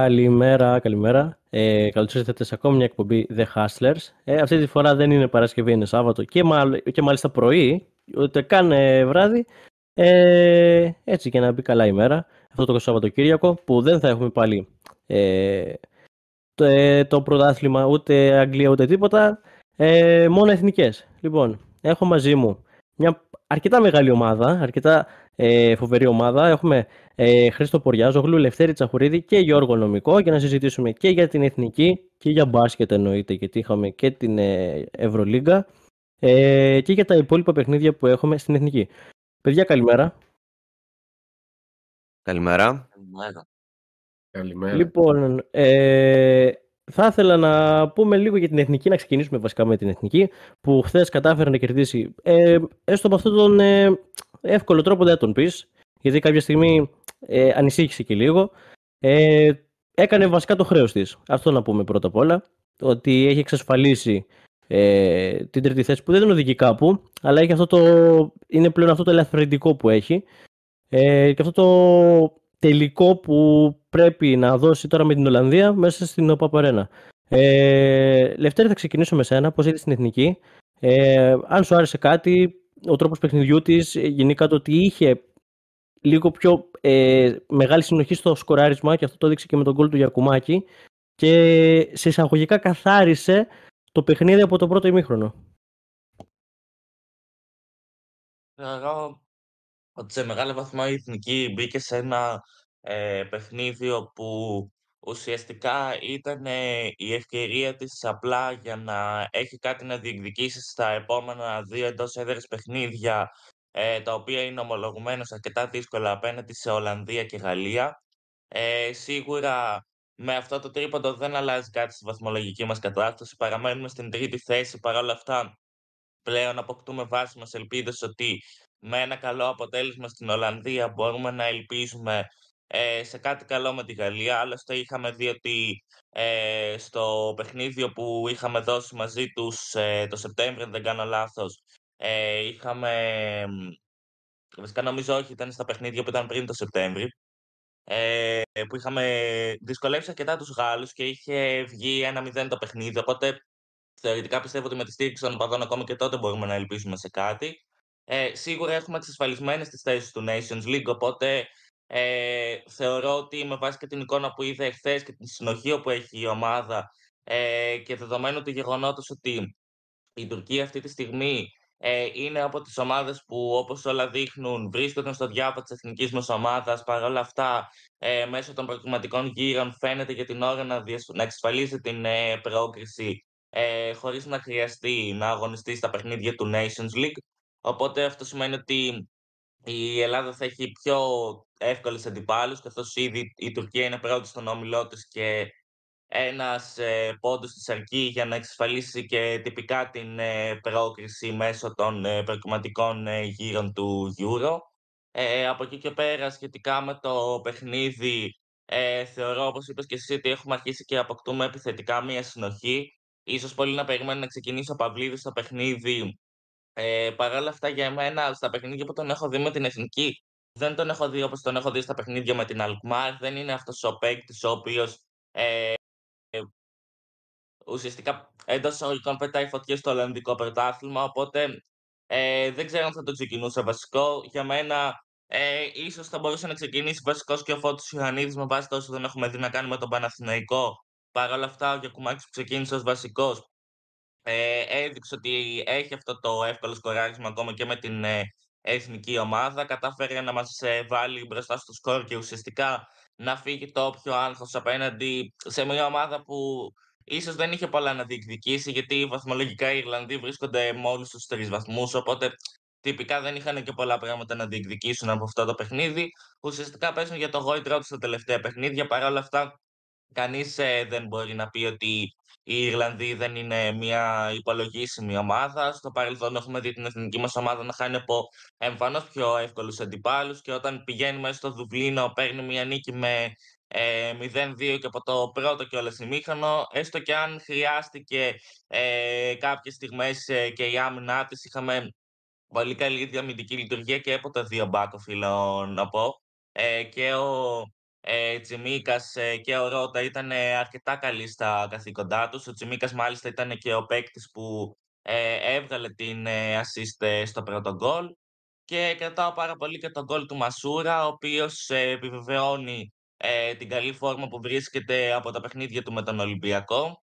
Καλημέρα, καλημέρα. Ε, Καλώς ήρθατε σε ακόμη μια εκπομπή The Hustlers. Ε, αυτή τη φορά δεν είναι Παρασκευή, είναι Σάββατο και, και μάλιστα πρωί, ούτε καν ε, βράδυ. Ε, έτσι και να μπει καλά η μέρα. Αυτό το Σαββατοκύριακο που δεν θα έχουμε πάλι ε, το, ε, το πρωτάθλημα ούτε Αγγλία ούτε τίποτα. Ε, μόνο εθνικές. Λοιπόν, έχω μαζί μου μια αρκετά μεγάλη ομάδα, αρκετά ε, φοβερή ομάδα. Έχουμε ε, Χρήστο Ποριά, Ζωγλού Λευτέρη Τσαχουρίδη και Γιώργο Νομικό για να συζητήσουμε και για την εθνική και για μπάσκετ εννοείται, γιατί είχαμε και την ε, Ευρωλίγκα ε, και για τα υπόλοιπα παιχνίδια που έχουμε στην εθνική. Παιδιά, καλημέρα. Καλημέρα. Καλημέρα. Λοιπόν, ε, θα ήθελα να πούμε λίγο για την εθνική, να ξεκινήσουμε βασικά με την εθνική, που χθες κατάφερε να κερδίσει. Ε, έστω από αυτόν τον ε, εύκολο τρόπο δεν θα τον πεις, γιατί κάποια στιγμή ε, ανησύχησε και λίγο. Ε, έκανε βασικά το χρέος της. Αυτό να πούμε πρώτα απ' όλα. Ότι έχει εξασφαλίσει ε, την τρίτη θέση που δεν τον οδηγεί κάπου, αλλά έχει αυτό το, είναι πλέον αυτό το ελαφρυντικό που έχει. Ε, και αυτό το τελικό που πρέπει να δώσει τώρα με την Ολλανδία μέσα στην ΟΠΑΠΑΡΕΝΑ. Ε, Λευτέρη, θα ξεκινήσω με σένα. Πώς είδες στην εθνική. Ε, αν σου άρεσε κάτι, ο τρόπος παιχνιδιού της, γενικά το ότι είχε λίγο πιο ε, μεγάλη συνοχή στο σκοράρισμα και αυτό το έδειξε και με τον κόλ του Γιακουμάκη και σε εισαγωγικά καθάρισε το παιχνίδι από το πρώτο ημίχρονο. Εγώ ότι σε μεγάλο βαθμό η Εθνική μπήκε σε ένα ε, παιχνίδι όπου ουσιαστικά ήταν η ευκαιρία της απλά για να έχει κάτι να διεκδικήσεις στα επόμενα δύο εντός έδρες παιχνίδια ε, τα οποία είναι ομολογουμένως αρκετά δύσκολα απέναντι σε Ολλανδία και Γαλλία. Ε, σίγουρα με αυτό το τρίποντο δεν αλλάζει κάτι στη βαθμολογική μας κατάσταση. Παραμένουμε στην τρίτη θέση. Παρ' όλα αυτά, πλέον αποκτούμε βάσιμες ελπίδες ότι με ένα καλό αποτέλεσμα στην Ολλανδία μπορούμε να ελπίζουμε ε, σε κάτι καλό με τη Γαλλία. Άλλωστε είχαμε δει ότι ε, στο παιχνίδι που είχαμε δώσει μαζί τους ε, το Σεπτέμβριο, αν δεν κάνω λάθος, ε, είχαμε... Βασικά νομίζω όχι, ήταν στα παιχνίδια που ήταν πριν το Σεπτέμβριο, ε, που είχαμε δυσκολεύσει αρκετά τους Γάλλους και είχε βγει ένα 0 το παιχνίδι, οπότε θεωρητικά πιστεύω ότι με τη στήριξη των οπαδών ακόμα και τότε μπορούμε να ελπίσουμε σε κάτι. Ε, σίγουρα έχουμε εξασφαλισμένες τις θέσεις του Nations League, οπότε ε, θεωρώ ότι με βάση και την εικόνα που είδα εχθές και την συνοχή που έχει η ομάδα ε, και δεδομένου του γεγονότος ότι η Τουρκία αυτή τη στιγμή ε, είναι από τις ομάδες που όπως όλα δείχνουν βρίσκονται στο διάβα της εθνικής μας ομάδας. Παρ' όλα αυτά, ε, μέσω των προκληματικών γύρων φαίνεται για την ώρα να, να εξασφαλίσει την ε, πρόκριση ε, χωρίς να χρειαστεί να αγωνιστεί στα παιχνίδια του Nations League. Οπότε αυτό σημαίνει ότι η Ελλάδα θα έχει πιο εύκολες αντιπάλους, καθώς ήδη η Τουρκία είναι πρώτη στον όμιλό της και ένας ε, πόντος της αρκεί για να εξασφαλίσει και τυπικά την ε, πρόκριση μέσω των ε, ε, γύρων του Euro. Ε, από εκεί και πέρα, σχετικά με το παιχνίδι, ε, θεωρώ, όπως είπες και εσύ, ότι έχουμε αρχίσει και αποκτούμε επιθετικά μία συνοχή. Ίσως πολύ να περιμένουν να ξεκινήσει ο Παυλίδης στο παιχνίδι ε, Παρ' όλα αυτά, για εμένα, στα παιχνίδια που τον έχω δει με την εθνική, δεν τον έχω δει όπως τον έχω δει στα παιχνίδια με την Αλκμάρ. Δεν είναι αυτός ο παίκτης ο οποίος ε, ουσιαστικά εντό εισαγωγικών πετάει φωτιές στο Ολλανδικό πρωτάθλημα. Οπότε ε, δεν ξέρω αν θα το ξεκινούσε βασικό. Για μένα, ε, ίσως θα μπορούσε να ξεκινήσει βασικός και ο Φώτο Ιωαννίδης με βάση τόσο δεν έχουμε δει να κάνει με τον Παναθηναϊκό. Παρ' όλα αυτά, ο Γιακουμάκης που ξεκίνησε ως βασικός ε, έδειξε ότι έχει αυτό το εύκολο σκοράρισμα ακόμα και με την ε, εθνική ομάδα. Κατάφερε να μας ε, βάλει μπροστά στο σκορ και ουσιαστικά να φύγει το όποιο άγχος απέναντι σε μια ομάδα που ίσως δεν είχε πολλά να διεκδικήσει γιατί βαθμολογικά οι Ιρλανδοί βρίσκονται μόλις στους τρεις βαθμούς οπότε τυπικά δεν είχαν και πολλά πράγματα να διεκδικήσουν από αυτό το παιχνίδι. Ουσιαστικά παίζουν για το γόητρό τους στα τελευταία παιχνίδια. Παρ' όλα αυτά, κανείς ε, δεν μπορεί να πει ότι οι Ιρλανδοί δεν είναι μια υπολογίσιμη ομάδα. Στο παρελθόν έχουμε δει την εθνική μας ομάδα να χάνει από εμφανώς πιο εύκολους αντιπάλους και όταν πηγαίνει μέσα στο Δουβλίνο παίρνει μια νίκη με ε, 0-2 και από το πρώτο και όλες ημίχρονο, έστω και αν χρειάστηκε ε, κάποιες στιγμές ε, και η άμυνά της είχαμε πολύ καλή διαμυντική λειτουργία και από τα δύο μπάκο, να πω. Ε, και ο ε, Τσιμίκας ε, και ο Ρότα ήταν αρκετά καλοί στα καθήκοντά τους. Ο Τσιμίκας μάλιστα ήταν και ο παίκτης που ε, έβγαλε την ε, assist στο πρώτο γκολ. Και κρατάω πάρα πολύ και τον γκολ του Μασούρα, ο οποίος επιβεβαιώνει την καλή φόρμα που βρίσκεται από τα παιχνίδια του με τον Ολυμπιακό.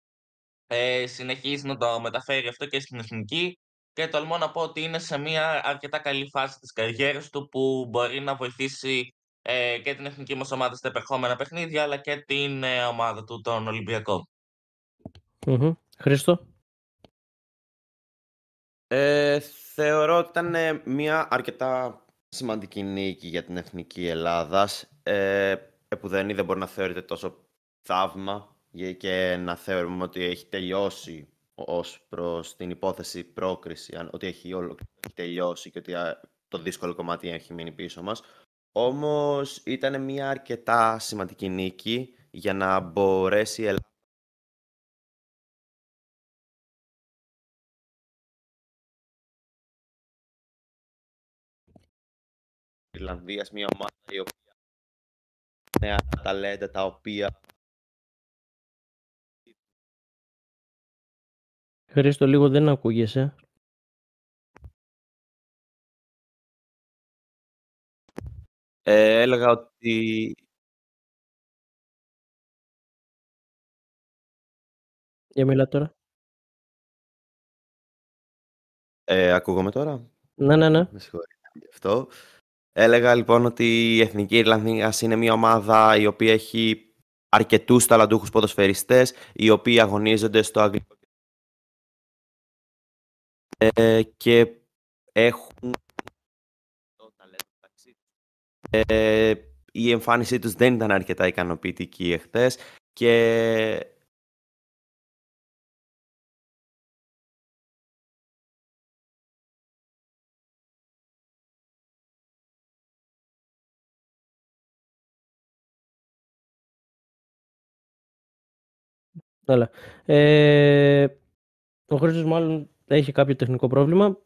Ε, συνεχίζει να το μεταφέρει αυτό και στην εθνική και τολμώ να πω ότι είναι σε μια αρκετά καλή φάση της καριέρας του που μπορεί να βοηθήσει ε, και την εθνική μας ομάδα στα επερχόμενα παιχνίδια αλλά και την ε, ομάδα του, τον Ολυμπιακό. Mm-hmm. Χρήστο; Ε, θεωρώ ότι ήταν μια αρκετά σημαντική νίκη για την Εθνική Ελλάδας ε, που δεν, δεν μπορεί να θεωρείται τόσο θαύμα και να θεωρούμε ότι έχει τελειώσει ως προς την υπόθεση πρόκριση, ότι έχει, όλο, τελειώσει και ότι το δύσκολο κομμάτι έχει μείνει πίσω μας. Όμως ήταν μια αρκετά σημαντική νίκη για να μπορέσει η Ελλάδα Ιρλανδίας, μια ομάδα η οποία νέα ταλέντα τα οποία Χρήστο, λίγο δεν ακούγεσαι. Ε, έλεγα ότι... Για μιλά τώρα. Ε, ακούγομαι τώρα; Ναι, ναι, ναι. Με συγχωρείτε γι' αυτό. Έλεγα λοιπόν ότι η Εθνική Ιρλανδία είναι μια ομάδα η οποία έχει αρκετούς ταλαντούχους ποδοσφαιριστές οι οποίοι αγωνίζονται στο αγγλικό ε, και έχουν το ταλέντο ε, η εμφάνισή τους δεν ήταν αρκετά ικανοποιητική εχθές και Έλα. Ε, ο Χρήστος μάλλον έχει κάποιο τεχνικό πρόβλημα,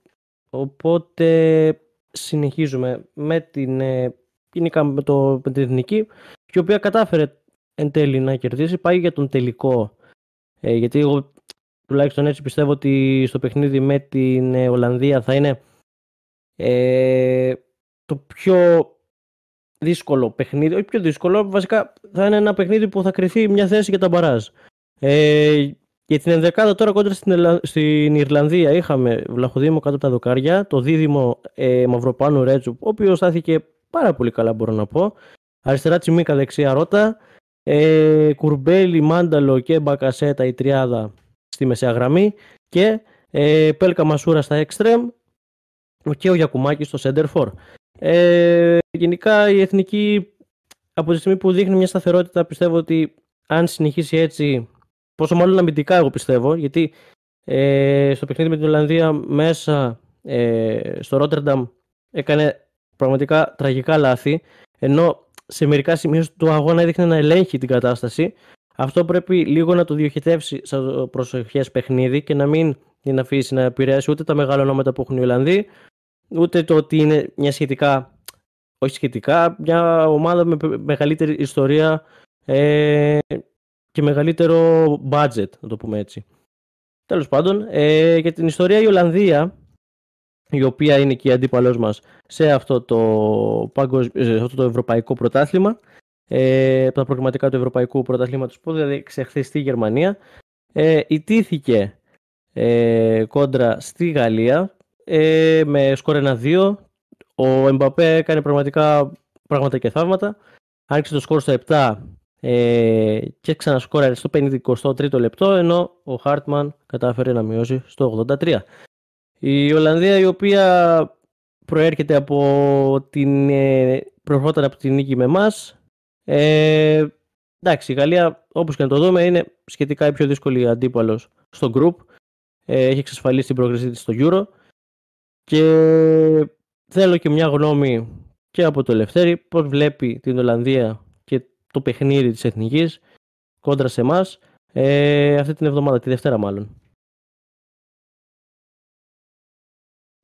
οπότε συνεχίζουμε με την, ε, με, το, με την εθνική, η οποία κατάφερε εν τέλει να κερδίσει, πάει για τον τελικό. Ε, γιατί εγώ τουλάχιστον έτσι πιστεύω ότι στο παιχνίδι με την ε, Ολλανδία θα είναι ε, το πιο δύσκολο παιχνίδι, όχι πιο δύσκολο, βασικά θα είναι ένα παιχνίδι που θα κρυθεί μια θέση για τα μπαράζ. Ε, για την ενδεκάδα τώρα κόντρα στην, στην Ιρλανδία είχαμε Βλαχοδήμο κάτω από τα δοκάρια, το δίδυμο ε, Μαυροπάνου Ρέτσου, ο οποίος στάθηκε πάρα πολύ καλά μπορώ να πω. Αριστερά Τσιμίκα, δεξιά Ρότα. Ε, Κουρμπέλη, Μάνταλο και Μπακασέτα η τριάδα στη μεσαία γραμμή. Και ε, Πέλκα Μασούρα στα εξτρέμ και ο Γιακουμάκης στο center for. Ε, γενικά η εθνική από τη στιγμή που δείχνει μια σταθερότητα πιστεύω ότι αν συνεχίσει έτσι Πόσο μάλλον αμυντικά, εγώ πιστεύω, γιατί ε, στο παιχνίδι με την Ολλανδία μέσα ε, στο Ρότερνταμ έκανε πραγματικά τραγικά λάθη, ενώ σε μερικά σημεία του αγώνα έδειχνε να ελέγχει την κατάσταση. Αυτό πρέπει λίγο να το διοχετεύσει σαν προσοχές παιχνίδι και να μην την αφήσει να επηρεάσει ούτε τα μεγάλα ονόματα που έχουν οι Ολλανδοί, ούτε το ότι είναι μια σχετικά, όχι σχετικά, μια ομάδα με μεγαλύτερη ιστορία ε, και μεγαλύτερο budget, να το πούμε έτσι. Τέλος πάντων, ε, για την ιστορία η Ολλανδία, η οποία είναι και η αντίπαλός μας σε αυτό το, σε αυτό το ευρωπαϊκό πρωτάθλημα, ε, από τα προγραμματικά του ευρωπαϊκού πρωταθλήματος που δηλαδή ξεχθεί στη Γερμανία, ε, ιτήθηκε ε, κόντρα στη Γαλλία ε, με σκορ 1-2. Ο Εμπαπέ έκανε πραγματικά πράγματα και θαύματα. Άνοιξε το σκορ στο 7 ε, και ξανασκόραρε στο 53ο λεπτό ενώ ο Χάρτμαν κατάφερε να μειώσει στο 83. Η Ολλανδία η οποία προέρχεται από την ε, από την νίκη με εμάς. Ε, εντάξει, η Γαλλία όπως και να το δούμε είναι σχετικά η πιο δύσκολη αντίπαλος στο group. Ε, έχει εξασφαλίσει την πρόκρισή της στο Euro και θέλω και μια γνώμη και από το Λευτέρη πώς βλέπει την Ολλανδία το παιχνίδι της Εθνικής κόντρα σε εμάς ε, αυτή την εβδομάδα, τη Δευτέρα μάλλον.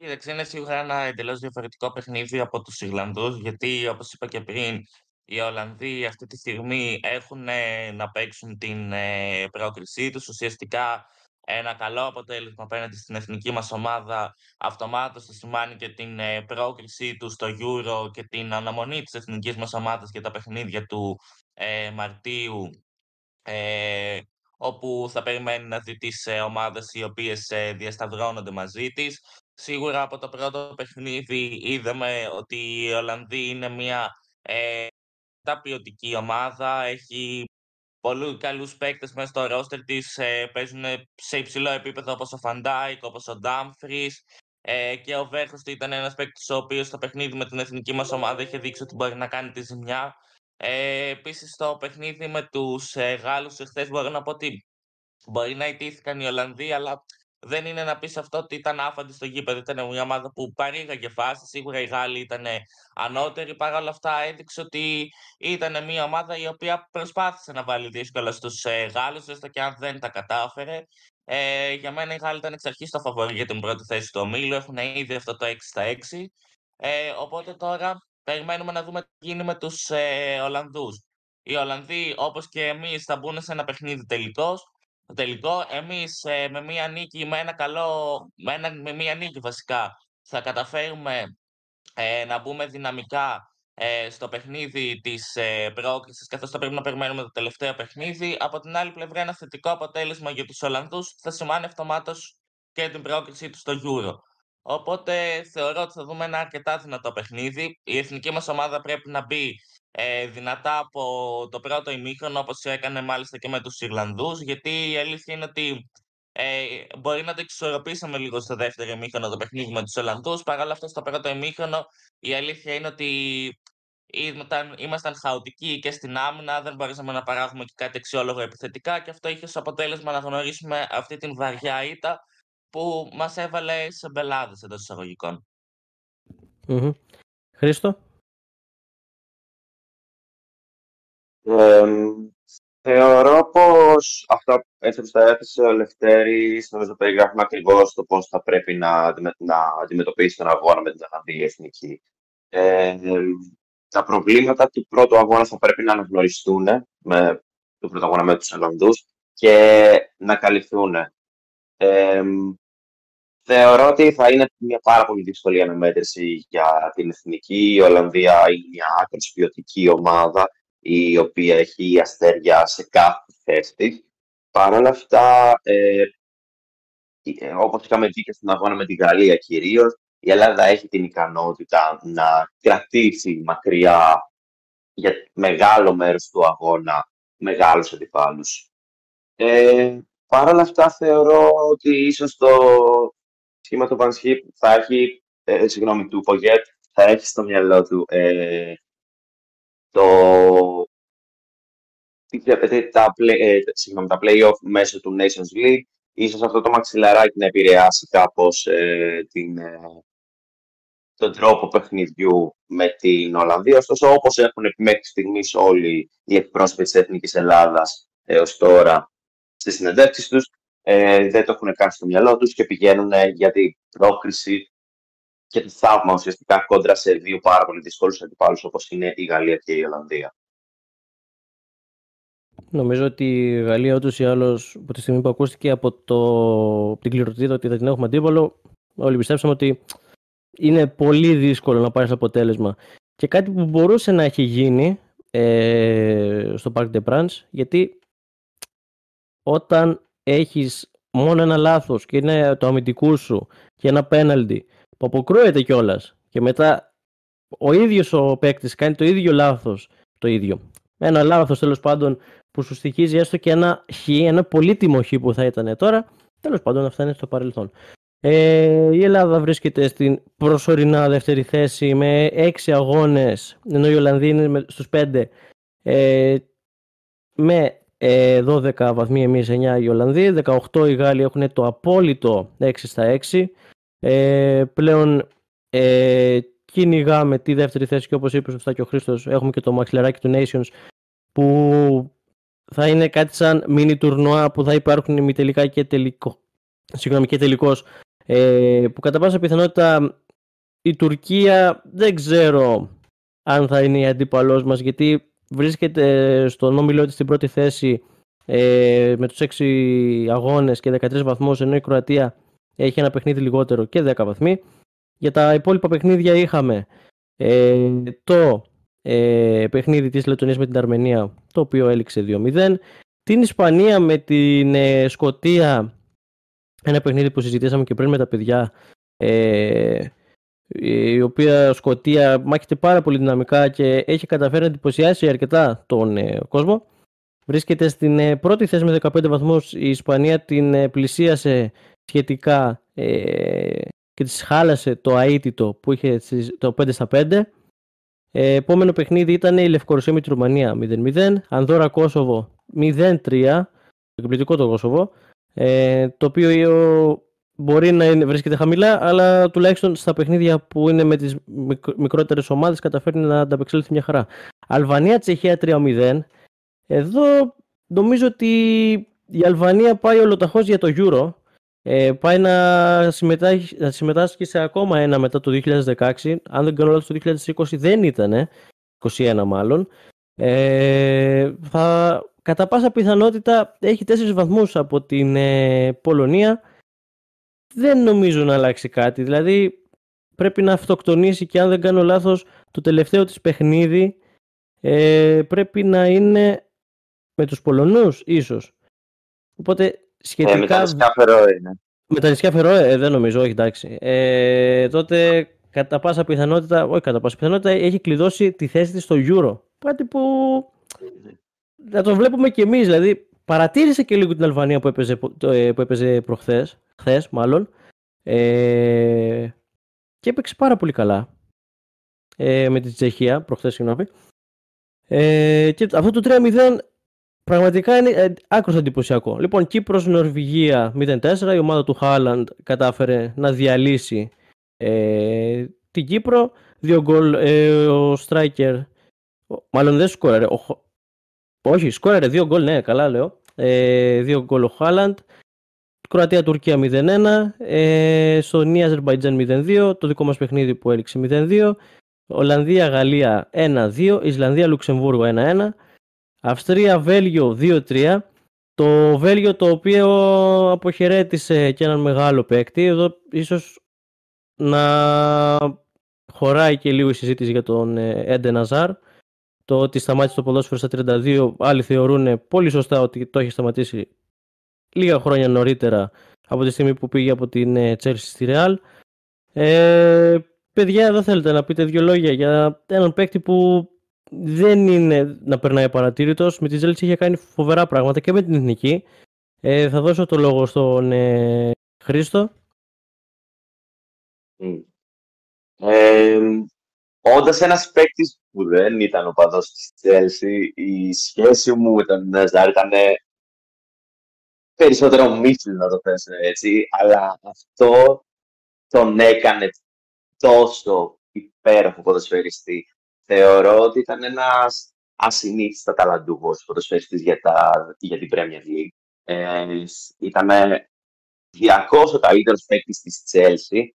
Κοίταξε, είναι σίγουρα ένα εντελώς διαφορετικό παιχνίδι από τους Ιρλανδούς, γιατί όπως είπα και πριν, οι Ολλανδοί αυτή τη στιγμή έχουν ε, να παίξουν την ε, πρόκρισή τους. Ουσιαστικά ένα καλό αποτέλεσμα απέναντι στην εθνική μας ομάδα αυτομάτως θα σημάνει και την ε, πρόκρισή τους στο Euro και την αναμονή της εθνικής μας ομάδας για τα παιχνίδια του ε, Μαρτίου ε, όπου θα περιμένει να δει τις ε, ομάδες οι οποίες ε, διασταυρώνονται μαζί της. Σίγουρα από το πρώτο παιχνίδι είδαμε ότι η Ολλανδία είναι μια ε, ποιοτική ομάδα, έχει πολύ καλούς παίκτες μέσα στο ρόστερ της, ε, παίζουν σε υψηλό επίπεδο όπως ο Φαν Ντάικ, όπως ο Ντάμφρις ε, και ο Βέχορστ ήταν ένας παίκτης ο οποίος στο παιχνίδι με την εθνική μας ομάδα είχε δείξει ότι μπορεί να κάνει τη ζημιά. Ε, Επίσης, στο παιχνίδι με τους ε, Γάλλους εχθές μπορώ να πω ότι μπορεί να ηττήθηκαν οι Ολλανδοί, αλλά δεν είναι να πεις αυτό ότι ήταν άφαντη στο γήπεδο. Ήταν μια ομάδα που παρήγαγε φάση. Σίγουρα οι Γάλλοι ήταν ανώτεροι. Παρ' όλα αυτά έδειξε ότι ήταν μια ομάδα η οποία προσπάθησε να βάλει δύσκολα στους ε, Γάλλους, έστω και αν δεν τα κατάφερε. Ε, για μένα οι Γάλλοι ήταν εξ αρχής το φαβορή για την πρώτη θέση του ομίλου. Έχουν ήδη αυτό το 6 στα 6. Ε, οπότε τώρα περιμένουμε να δούμε τι γίνει με τους ε, Ολλανδούς. Οι Ολλανδοί, όπως και εμείς, θα μπουν σε ένα παιχνίδι τελικός. Το τελικό, εμείς ε, με μία νίκη, με ένα καλό, με, ένα, με μία νίκη βασικά, θα καταφέρουμε ε, να μπούμε δυναμικά ε, στο παιχνίδι της ε, πρόκρισης, καθώς θα πρέπει να περιμένουμε το τελευταίο παιχνίδι. Από την άλλη πλευρά, ένα θετικό αποτέλεσμα για τους Ολλανδούς θα σημαίνει αυτομάτως και την πρόκρισή τους στο Euro. Οπότε θεωρώ ότι θα δούμε ένα αρκετά δυνατό παιχνίδι. Η εθνική μας ομάδα πρέπει να μπει ε, δυνατά από το πρώτο ημίχρονο, όπως έκανε μάλιστα και με τους Ιρλανδούς, γιατί η αλήθεια είναι ότι ε, μπορεί να το εξορροπήσαμε λίγο στο δεύτερο ημίχρονο το παιχνίδι με τους Ιρλανδούς. Παρ' όλα αυτά, στο πρώτο ημίχρονο η αλήθεια είναι ότι ήμασταν, ήμασταν χαοτικοί και στην άμυνα, δεν μπορούσαμε να παράγουμε και κάτι αξιόλογο επιθετικά και αυτό είχε ως αποτέλεσμα να γνωρίσουμε αυτή την βαριά ήττα που μας έβαλε σε μπελάδες εντός εισαγωγικών. Mm-hmm. Χρήστο; Ε, θεωρώ πως αυτό έτσι όπως τα έθεσε ο Λευτέρης, νομίζω περιγράφουμε ακριβώς το πώς θα πρέπει να, να αντιμετωπίσει τον αγώνα με την Ολλανδία εθνική. Ε, τα προβλήματα του πρώτου αγώνα θα πρέπει να αναγνωριστούν με το πρώτο αγώνα με τους Ολλανδούς και να καλυφθούν. Ε, Θεωρώ ότι θα είναι μια πάρα πολύ δύσκολη αναμέτρηση για την εθνική. Η Ολλανδία είναι μια άκρη ποιοτική ομάδα η οποία έχει αστέρια σε κάθε θέση. Παρ' όλα αυτά, ε, ε, όπως είχαμε δει και στην αγώνα με τη Γαλλία κυρίως, η Ελλάδα έχει την ικανότητα να κρατήσει μακριά για μεγάλο μέρος του αγώνα μεγάλους αντιπάλους. Ε, Παρ' όλα αυτά θεωρώ ότι ίσως το σχήμα του Πανσχίπ θα έχει, ε, συγγνώμη, του Πογέτ, θα έχει στο μυαλό του ε, το τα, play, ε, συγγνώμη, τα play-off μέσω του Nations League. Ίσως αυτό το μαξιλαράκι να επηρεάσει κάπως ε, την, ε, τον τρόπο παιχνιδιού με την Ολλανδία. Ωστόσο, όπως έχουν μέχρι στιγμής όλοι οι εκπρόσωποι της Εθνικής Ελλάδας έως τώρα στις συνεντεύξεις τους, ε, δεν το έχουν κάνει στο μυαλό τους και πηγαίνουν για την πρόκριση και το θαύμα ουσιαστικά κόντρα σε δύο πάρα πολύ δύσκολους αντιπάλους όπως είναι η Γαλλία και η Ολλανδία. Νομίζω ότι η Γαλλία ούτως ή άλλως από τη στιγμή που ακούστηκε από, το, την κληροτήτα ότι θα την έχουμε αντίπαλο, όλοι πιστέψαμε ότι είναι πολύ δύσκολο να πάρεις αποτέλεσμα. Και κάτι που μπορούσε να έχει γίνει ε, στο Parc des Princes, γιατί όταν έχεις μόνο ένα λάθος και είναι το αμυντικού σου και ένα πέναλτι που αποκρούεται κιόλας. και μετά ο ίδιος ο παίκτης κάνει το ίδιο λάθος, το ίδιο. Ένα λάθος τέλος πάντων που σου στοιχίζει έστω και ένα χ, ένα πολύτιμο χ που θα ήταν τώρα, τέλος πάντων αυτά είναι στο παρελθόν. Ε, η Ελλάδα βρίσκεται στην προσωρινά δεύτερη θέση με 6 αγώνες, ενώ η Ολλανδία είναι στους 5 ε, με 12 ε, βαθμοί εμείς 9 οι Ολλανδοί, 18 οι Γάλλοι έχουν το απόλυτο 6 στα 6. Ε, πλέον ε, κυνηγάμε τη δεύτερη θέση και όπως είπε σωστά και ο Χρήστος έχουμε και το μαξιλεράκι του Nations που θα είναι κάτι σαν μίνι τουρνουά που θα υπάρχουν ημιτελικά και τελικό. Συγγνώμη και τελικός ε, που κατά πάσα πιθανότητα η Τουρκία δεν ξέρω αν θα είναι η αντίπαλός μας, γιατί βρίσκεται στον όμιλό της στην πρώτη θέση ε, με τους 6 αγώνες και 13 βαθμούς, ενώ η Κροατία έχει ένα παιχνίδι λιγότερο και 10 βαθμοί. Για τα υπόλοιπα παιχνίδια είχαμε ε, το ε, παιχνίδι της Λετωνίας με την Αρμενία, το οποίο έληξε 2-0. Την Ισπανία με την ε, Σκοτία, ένα παιχνίδι που συζητήσαμε και πριν με τα παιδιά, ε, η οποία Σκοτία μάχεται πάρα πολύ δυναμικά και έχει καταφέρει να εντυπωσιάσει αρκετά τον ε, κόσμο. Βρίσκεται στην ε, πρώτη θέση με 15 βαθμούς. Η Ισπανία την ε, πλησίασε σχετικά και της χάλασε το αίτητο που είχε το 5 στα 5. επόμενο παιχνίδι ήταν η Λευκορωσία με της Ρουμανία 0-0. Ανδόρα Κόσοβο 0-3. Εκπληκτικό το Κόσοβο. το οποίο μπορεί να είναι, βρίσκεται χαμηλά, αλλά τουλάχιστον στα παιχνίδια που είναι με τις μικρότερες ομάδες καταφέρνει να ανταπεξέλθει μια χαρά. Αλβανία, Τσεχία 3-0. Εδώ νομίζω ότι η Αλβανία πάει ολοταχώς για το Euro. Ε, πάει να συμμετάσχει, να συμμετάσχει σε ακόμα ένα μετά το 2016. Αν δεν κάνω λάθος το 2020 δεν ήταν, 21 μάλλον. Ε, θα, κατά πάσα πιθανότητα έχει τέσσερις βαθμούς από την ε, Πολωνία δεν νομίζω να αλλάξει κάτι. Δηλαδή πρέπει να αυτοκτονήσει και αν δεν κάνω λάθος το τελευταίο της παιχνίδι ε, πρέπει να είναι με τους Πολωνούς ίσως. Οπότε σχετικά... Ε, με τα νησιά Φερόε είναι. Με τα νησιά Φερόε, ε, δεν νομίζω, όχι εντάξει. Ε, τότε κατά πάσα πιθανότητα, όχι κατά πάσα πιθανότητα, έχει κλειδώσει τη θέση της στο Euro. Κάτι που να το βλέπουμε κι εμείς, δηλαδή παρατήρησε και λίγο την Αλβανία που έπαιζε, ε, που έπαιζε προχθές, χθες μάλλον, ε, και έπαιξε πάρα πολύ καλά ε, με τη Τσεχία, προχθές συγγνώμη. Ε, και αυτό το 3-0 πραγματικά είναι ε, άκρως εντυπωσιακό. Λοιπόν, Κύπρος, Νορβηγία 0-4, η ομάδα του Χάλαντ κατάφερε να διαλύσει ε, την Κύπρο. Δύο γκολ ε, ο Στράικερ, μάλλον δεν σκόραρε, ο, όχι, σκόραρε δύο γκολ, ναι, καλά λέω. Ε, δύο γκολ ο Χάλαντ. Κροατία-Τουρκία 0-1. Ε, Σονία Αζερμπαϊτζάν 0-2. Το δικό μας παιχνίδι που έληξε 0-2. Ολλανδία-Γαλλία 1-2. Ισλανδία-Λουξεμβούργο 1-1. Αυστρία-Βέλγιο 2-3. Το Βέλγιο το οποίο αποχαιρέτησε και έναν μεγάλο παίκτη. Εδώ ίσως να χωράει και λίγο η συζήτηση για τον Έντε Ναζάρ το ότι σταμάτησε το ποδόσφαιρο στα 32, άλλοι θεωρούν πολύ σωστά ότι το έχει σταματήσει λίγα χρόνια νωρίτερα από τη στιγμή που πήγε από την Chelsea ε, στη Real. Ε, παιδιά, δεν θέλετε να πείτε δύο λόγια για έναν παίκτη που δεν είναι να περνάει παρατήρητο. Με τη Chelsea είχε κάνει φοβερά πράγματα και με την εθνική. Ε, θα δώσω το λόγο στον ε, Χρήστο. Ε, Όντας ένας παίκτης που δεν ήταν ο παδός της Τσέλσι, η σχέση μου με τον Ναζάρ ήταν περισσότερο μύθι, να το θέσω έτσι. Αλλά αυτό τον έκανε τόσο υπέροχο ποδοσφαιριστή. Θεωρώ ότι ήταν ένας ασυνήθιστα ταλαντούχος ποδοσφαιριστή για, για την Premier League. Ε, ήταν 200 καλύτερος παίκτης της Τσέλσι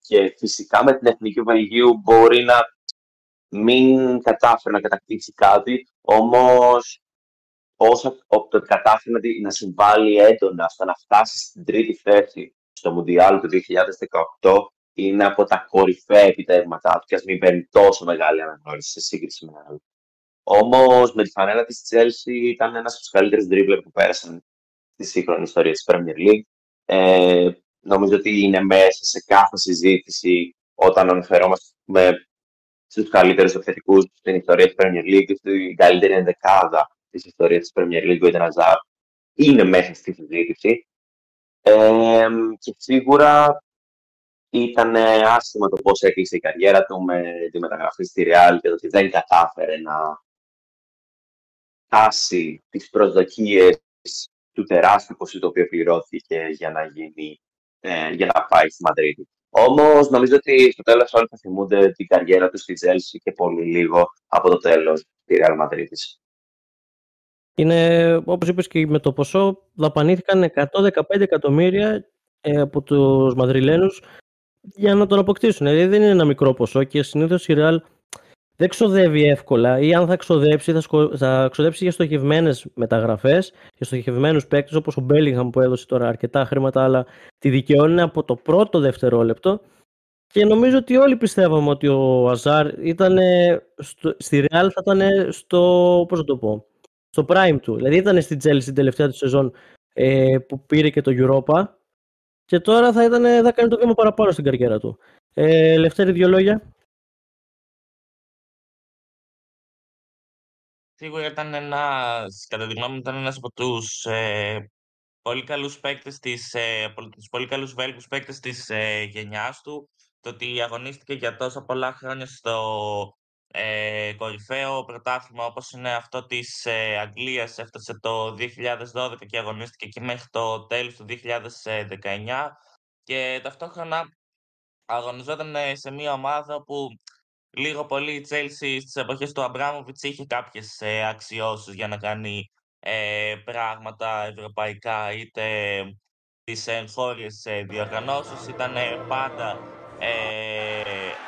και φυσικά με την Εθνική Βελγίου μπορεί να μην κατάφερε να κατακτήσει κάτι, όμως όσο το κατάφερε να συμβάλλει έντονα ώστε να φτάσει στην τρίτη θέση στο Μουντιάλ του 2018 είναι από τα κορυφαία επιτεύγματά του και ας μην παίρνει τόσο μεγάλη αναγνώριση σε σύγκριση με άλλο. Όμως με τη φανέλα της Chelsea ήταν ένας από τους καλύτερους δρύβλερ που πέρασαν στη σύγχρονη ιστορία της Premier League. Ε, νομίζω ότι είναι μέσα σε κάθε συζήτηση όταν αναφερόμαστε στους καλύτερους επιθετικούς στην ιστορία της Premier League, στην καλύτερη ενδεκάδα της ιστορίας της Premier League, ο Eden Hazard, είναι μέσα στη συζήτηση. Ε, και σίγουρα ήταν άσχημα το πώς έκλεισε η καριέρα του με τη μεταγραφή στη Real και το ότι δεν κατάφερε να φτάσει τις προσδοκίες του τεράστιου ποσού το οποίο πληρώθηκε για να γίνει ε, για να πάει στη Μαδρίτη. Όμως νομίζω ότι στο τέλος όλοι θα θυμούνται την καριέρα του στη Τζέλση και πολύ λίγο από το τέλος τη Real Μαδρίτη. Είναι, όπως είπες και με το ποσό, δαπανήθηκαν 115 εκατομμύρια ε, από τους Μαδριλένους για να τον αποκτήσουν. Δηλαδή δεν είναι ένα μικρό ποσό και συνήθως η Real δεν ξοδεύει εύκολα ή αν θα ξοδέψει, θα, σκο... θα ξοδέψει για στοχευμένες μεταγραφές, για στοχευμένους παίκτες όπως ο Μπέλιγχαμ που έδωσε τώρα αρκετά χρήματα, αλλά τη δικαιώνει από το πρώτο δευτερόλεπτο. Και νομίζω ότι όλοι πιστεύαμε ότι ο Αζάρ ήταν στο... στη Real θα ήταν στο, πώς το πω, στο prime του. Δηλαδή ήταν στη Chelsea την τελευταία του σεζόν ε, που πήρε και το Europa και τώρα θα, ήταν, θα κάνει το βήμα παραπάνω στην καριέρα του. Ε, Λευτέρη, δύο λόγια. Σίγουρα ήταν ένας, κατά τη γνώμη μου, ήταν ένας από τους ε, πολύ καλούς παίκτες της, ε, από τους πολύ καλούς Βέλγους παίκτες της ε, γενιάς του. Το ότι αγωνίστηκε για τόσα πολλά χρόνια στο ε, κορυφαίο πρωτάθλημα όπως είναι αυτό της ε, Αγγλίας έφτασε το 2012 και αγωνίστηκε και μέχρι το τέλος του 2019 και ταυτόχρονα αγωνιζόταν σε μια ομάδα που λίγο πολύ η Chelsea στις εποχές του Αμπράμοβιτς είχε κάποιες ε, αξιώσεις για να κάνει ε, πράγματα ευρωπαϊκά είτε τις εγχώριες ε, διοργανώσεις. Ήταν πάντα ε,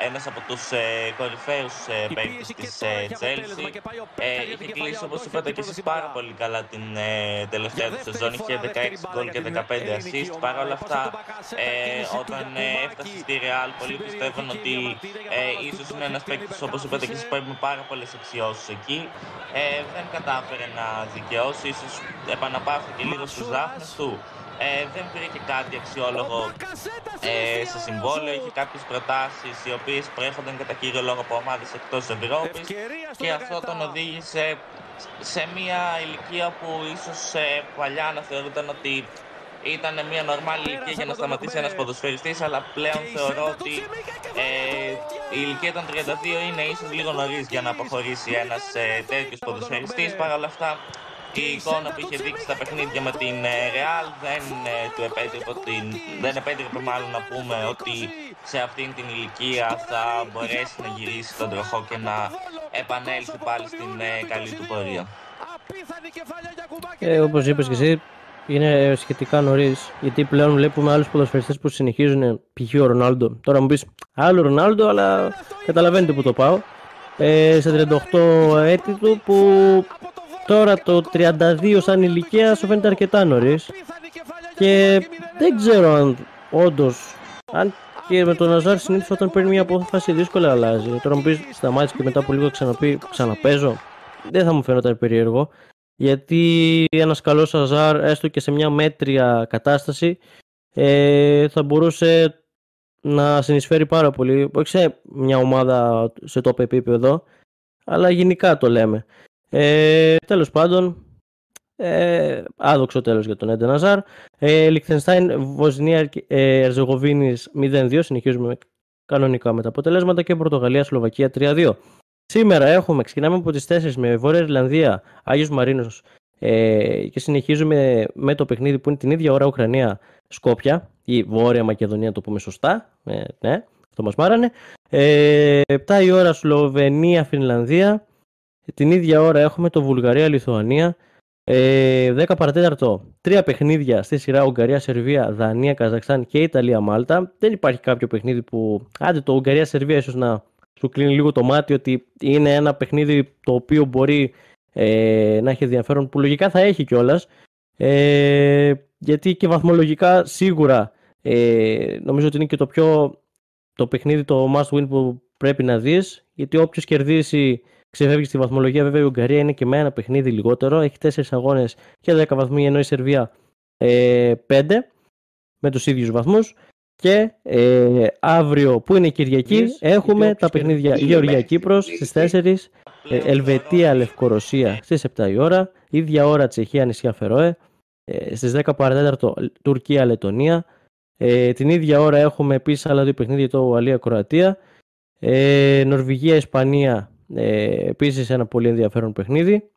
ένας από τους ε, κορυφαίους ε, παίκτες της ε, Chelsea. Ε, είχε κλείσει, όπως είπατε και εσείς, πάρα πολύ καλά την ε, τελευταία του σεζόν. Είχε 16 γκολ και 15 assist. Παρ' όλα αυτά, ε, όταν ε, έφτασε στη Real, πολλοί πιστεύουν ότι ε, ίσως είναι ένας παίκτης, όπως είπατε και εσείς, που με πάρα πολλές αξιώσεις εκεί. Ε, δεν κατάφερε να δικαιώσει, ίσως επαναπαύθηκε λίγο στους δάφνες του. Ε, δεν βρήκε κάτι αξιόλογο ε, σε συμβόλαιο. Είχε κάποιες προτάσεις οι οποίες προέρχονταν κατά κύριο λόγο από ομάδες εκτός Ευρώπης. Και αυτό τον οδήγησε σε μια ηλικία που ίσως ε, παλιά να θεωρούνταν ότι ήταν μια νορμάλη ηλικία για να σταματήσει ένας ποδοσφαιριστής, αλλά πλέον θεωρώ ότι ε, η ηλικία των 32 είναι ίσως λίγο νωρίς για να αποχωρήσει ένας ε, τέτοιος ποδοσφαιριστής. Παρ' όλα αυτά, η εικόνα που είχε δείξει στα παιχνίδια με την Real δεν ε, του επέτρεπε, την, δεν επέτρεπε μάλλον να πούμε ότι σε αυτήν την ηλικία θα μπορέσει να γυρίσει τον τροχό και να επανέλθει πάλι στην ε, καλή του πορεία. Ε, όπως είπες και εσύ, είναι σχετικά νωρίς, γιατί πλέον βλέπουμε άλλους ποδοσφαιριστές που συνεχίζουν, π.χ. ο Ρονάλντο. Τώρα μου πεις άλλο Ρονάλντο, αλλά καταλαβαίνετε που το πάω. Ε, σε 38 έτη του που Τώρα το 32 σαν ηλικία σου φαίνεται αρκετά νωρίς. Και δεν ξέρω αν όντως. Αν και με τον Ναζάρ συνήθως όταν παίρνει μια απόφαση δύσκολα αλλάζει. Τώρα μου πεις σταμάτησε και μετά από λίγο ξαναπεί ξαναπέζω. Δεν θα μου φαίνονταν περίεργο. Γιατί ένας καλός Αζάρ, έστω και σε μια μέτρια κατάσταση, ε, θα μπορούσε να συνεισφέρει πάρα πολύ. Όχι σε μια ομάδα σε top επίπεδο, αλλά γενικά το λέμε. Ε, τέλος πάντων, ε, άδοξο τέλος για τον Έντε Ναζάρ. Ε, Λιχτενστάιν, Βοσνία, ε, Ερζεγοβίνης 0-2, συνεχίζουμε κανονικά με τα αποτελέσματα και Πορτογαλία, Σλοβακία 3-2. Σήμερα έχουμε, ξεκινάμε από τις 4 με Βόρεια Ιρλανδία, Άγιος Μαρίνος ε, και συνεχίζουμε με το παιχνίδι που είναι την ίδια ώρα Ουκρανία, Σκόπια ή Βόρεια Μακεδονία, το πούμε σωστά, ε, ναι, αυτό μας μάρανε. Ε, 7 η ώρα Σλοβενία, Φινλανδία, την ίδια ώρα έχουμε το Βουλγαρία-Λιθουανία. Ε, 10 παρατέταρτο, τρία παιχνίδια στη σειρά Ουγγαρία, Σερβία, Δανία, Καζακστάν και Ιταλία, Μάλτα. Δεν υπάρχει κάποιο παιχνίδι που. Άντε το Ουγγαρία, Σερβία ίσως να σου κλείνει λίγο το μάτι ότι είναι ένα παιχνίδι το οποίο μπορεί ε, να έχει ενδιαφέρον που λογικά θα έχει κιόλας. Ε, γιατί και βαθμολογικά σίγουρα ε, νομίζω ότι είναι και το πιο το παιχνίδι το must win που πρέπει να δεις γιατί όποιος κερδίσει Ξεφεύγει στη βαθμολογία, βέβαια η Ουγγαρία είναι και με ένα παιχνίδι λιγότερο. Έχει 4 αγώνες και 10 βαθμοί, ενώ η Σερβία ε, 5 με τους ίδιους βαθμούς. Και ε, αύριο που είναι Κυριακή έχουμε τα παιχνίδια Γεωργία Κύπρος στις 4, ε, Ελβετία Λευκορωσία στις 7 η ώρα, ίδια ώρα Τσεχία Νησιά Φερόε, ε, στις 10 παρατέταρτο Τουρκία Λετωνία, ε, την ίδια ώρα έχουμε επίσης άλλα δύο παιχνίδια το Ουαλία Κροατία, ε, Νορβηγία Ισπανία ε, Επίσης ένα πολύ ενδιαφέρον παιχνίδι.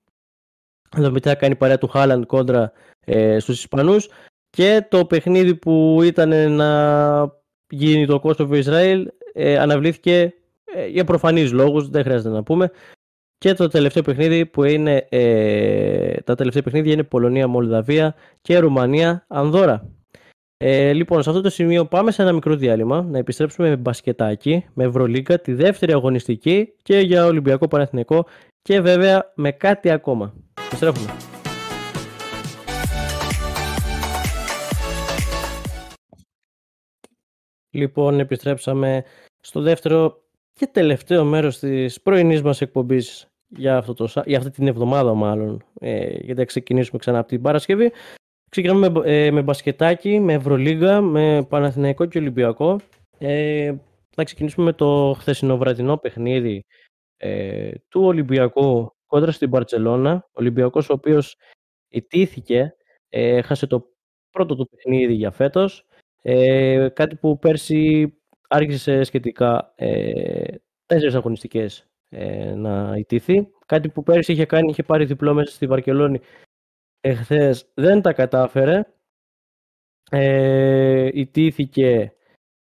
Εδώ μετά κάνει παρέα του Χάλαντ κόντρα ε, στους Ισπανούς και το παιχνίδι που ήταν να γίνει το Κόστοβο Ισραήλ ε, αναβλήθηκε ε, για προφανείς λόγους, δεν χρειάζεται να πούμε. Και το τελευταίο παιχνίδι που είναι, ε, τα τελευταία παιχνίδια είναι Πολωνία, Μολδαβία και Ρουμανία, Ανδώρα. Ε, λοιπόν, σε αυτό το σημείο πάμε σε ένα μικρό διάλειμμα να επιστρέψουμε με μπασκετάκι, με Ευρωλίγκα, τη δεύτερη αγωνιστική και για Ολυμπιακό Παναθηναϊκό και βέβαια με κάτι ακόμα. Επιστρέφουμε. Λοιπόν, επιστρέψαμε στο δεύτερο και τελευταίο μέρος της πρωινής μας εκπομπής για, αυτό το, για αυτή την εβδομάδα μάλλον, ε, γιατί θα ξεκινήσουμε ξανά από την Παρασκευή. Ξεκινάμε με, ε, με μπασκετάκι, με Ευρωλίγα, με Παναθηναϊκό και Ολυμπιακό. Ε, θα ξεκινήσουμε με το χθεσινό βραδινό παιχνίδι ε, του Ολυμπιακού κόντρα στην Μπαρτσελώνα. Ο Ολυμπιακός ο οποίος ιτήθηκε, ε, έχασε το πρώτο του παιχνίδι για φέτος. Ε, κάτι που πέρσι άρχισε σχετικά ε, τέσσερις αγωνιστικές ε, να ιτήθει. Κάτι που πέρσι είχε κάνει, είχε πάρει διπλό μέσα στη Βαρκελόνη εχθές δεν τα κατάφερε. Ε, ιτήθηκε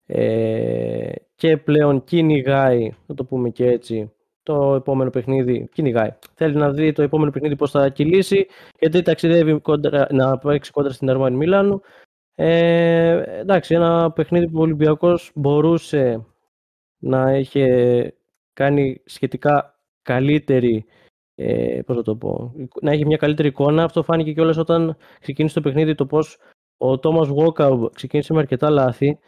ε, και πλέον κυνηγάει, να το πούμε και έτσι, το επόμενο παιχνίδι. Κυνηγάει. Θέλει να δει το επόμενο παιχνίδι πώς θα κυλήσει, γιατί ταξιδεύει κόντρα, να παίξει κόντρα στην Αρμάνι Μιλάνου. Ε, εντάξει, ένα παιχνίδι που ο Ολυμπιακός μπορούσε να είχε κάνει σχετικά καλύτερη ε, πώς θα το πω, να έχει μια καλύτερη εικόνα. Αυτό φάνηκε κιόλας όταν ξεκίνησε το παιχνίδι το πώς ο Τόμας Βόκαου ξεκίνησε με αρκετά λάθη.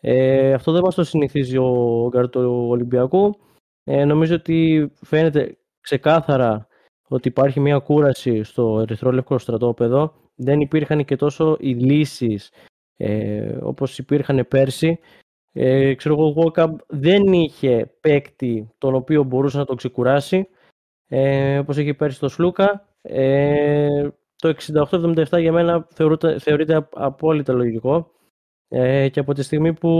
Ε, αυτό δεν μας το συνηθίζει ο γκαρντ του Ολυμπιακού. Ε, νομίζω ότι φαίνεται ξεκάθαρα ότι υπάρχει μια κούραση στο ερυθρόλευκο στρατόπεδο. Δεν υπήρχαν και τόσο οι λύσεις ε, όπως υπήρχαν πέρσι. Ε, ξέρω εγώ, ο Βόκαμπ δεν είχε παίκτη τον οποίο μπορούσε να το ξεκουράσει ε, όπως έχει πέρσι το Σλούκα. Ε, το 68-77 για μένα θεωρείται, θεωρείται απόλυτα λογικό. Ε, και από τη στιγμή που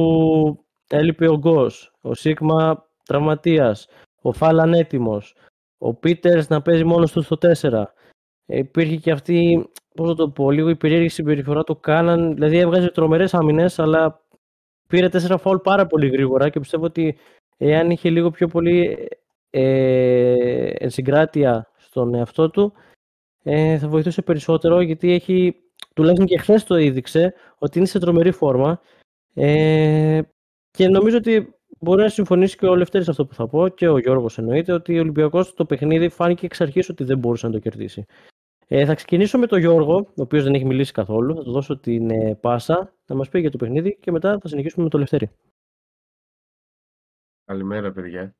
έλειπε ο Γκος, ο Σίγμα τραυματίας, ο Φάλαν έτοιμος, ο Πίτερς να παίζει μόνος του στο 4. Ε, υπήρχε και αυτή, πώς θα το πω, λίγο η περίεργη συμπεριφορά του Κάναν, δηλαδή έβγαζε τρομερές άμυνες, αλλά πήρε 4 φάουλ πάρα πολύ γρήγορα και πιστεύω ότι εάν είχε λίγο πιο πολύ ε, ενσυγκράτεια στον εαυτό του ε, θα βοηθούσε περισσότερο γιατί έχει, τουλάχιστον και χθες το έδειξε, ότι είναι σε τρομερή φόρμα ε, και νομίζω ότι μπορεί να συμφωνήσει και ο Λευτέρης αυτό που θα πω και ο Γιώργος εννοείται ότι ο Ολυμπιακός το παιχνίδι φάνηκε εξ αρχής ότι δεν μπορούσε να το κερδίσει. Ε, θα ξεκινήσω με τον Γιώργο, ο οποίος δεν έχει μιλήσει καθόλου. Θα του δώσω την ε, πάσα να μας πει για το παιχνίδι και μετά θα συνεχίσουμε με το Λευτέρη. Καλημέρα, παιδιά.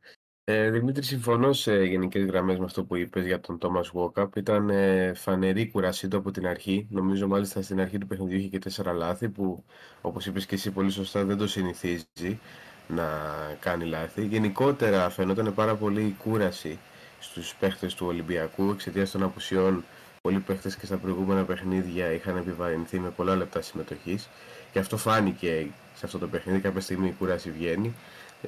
Ε, Δημήτρη, συμφωνώ σε γενικές γραμμές με αυτό που είπες για τον Τόμα Βόκαπ. Ήταν ε, φανερή κουρασί του από την αρχή. Νομίζω μάλιστα στην αρχή του παιχνιδιού είχε και τέσσερα λάθη που, όπως είπες και εσύ πολύ σωστά, δεν το συνηθίζει να κάνει λάθη. Γενικότερα φαινόταν πάρα πολύ η κούραση στους παίχτες του Ολυμπιακού εξαιτίας των απουσιών. Πολλοί παίχτες και στα προηγούμενα παιχνίδια είχαν επιβαρυνθεί με πολλά λεπτά συμμετοχής. Και αυτό φάνηκε σε αυτό το παιχνίδι. Κάποια στιγμή η κούραση βγαίνει.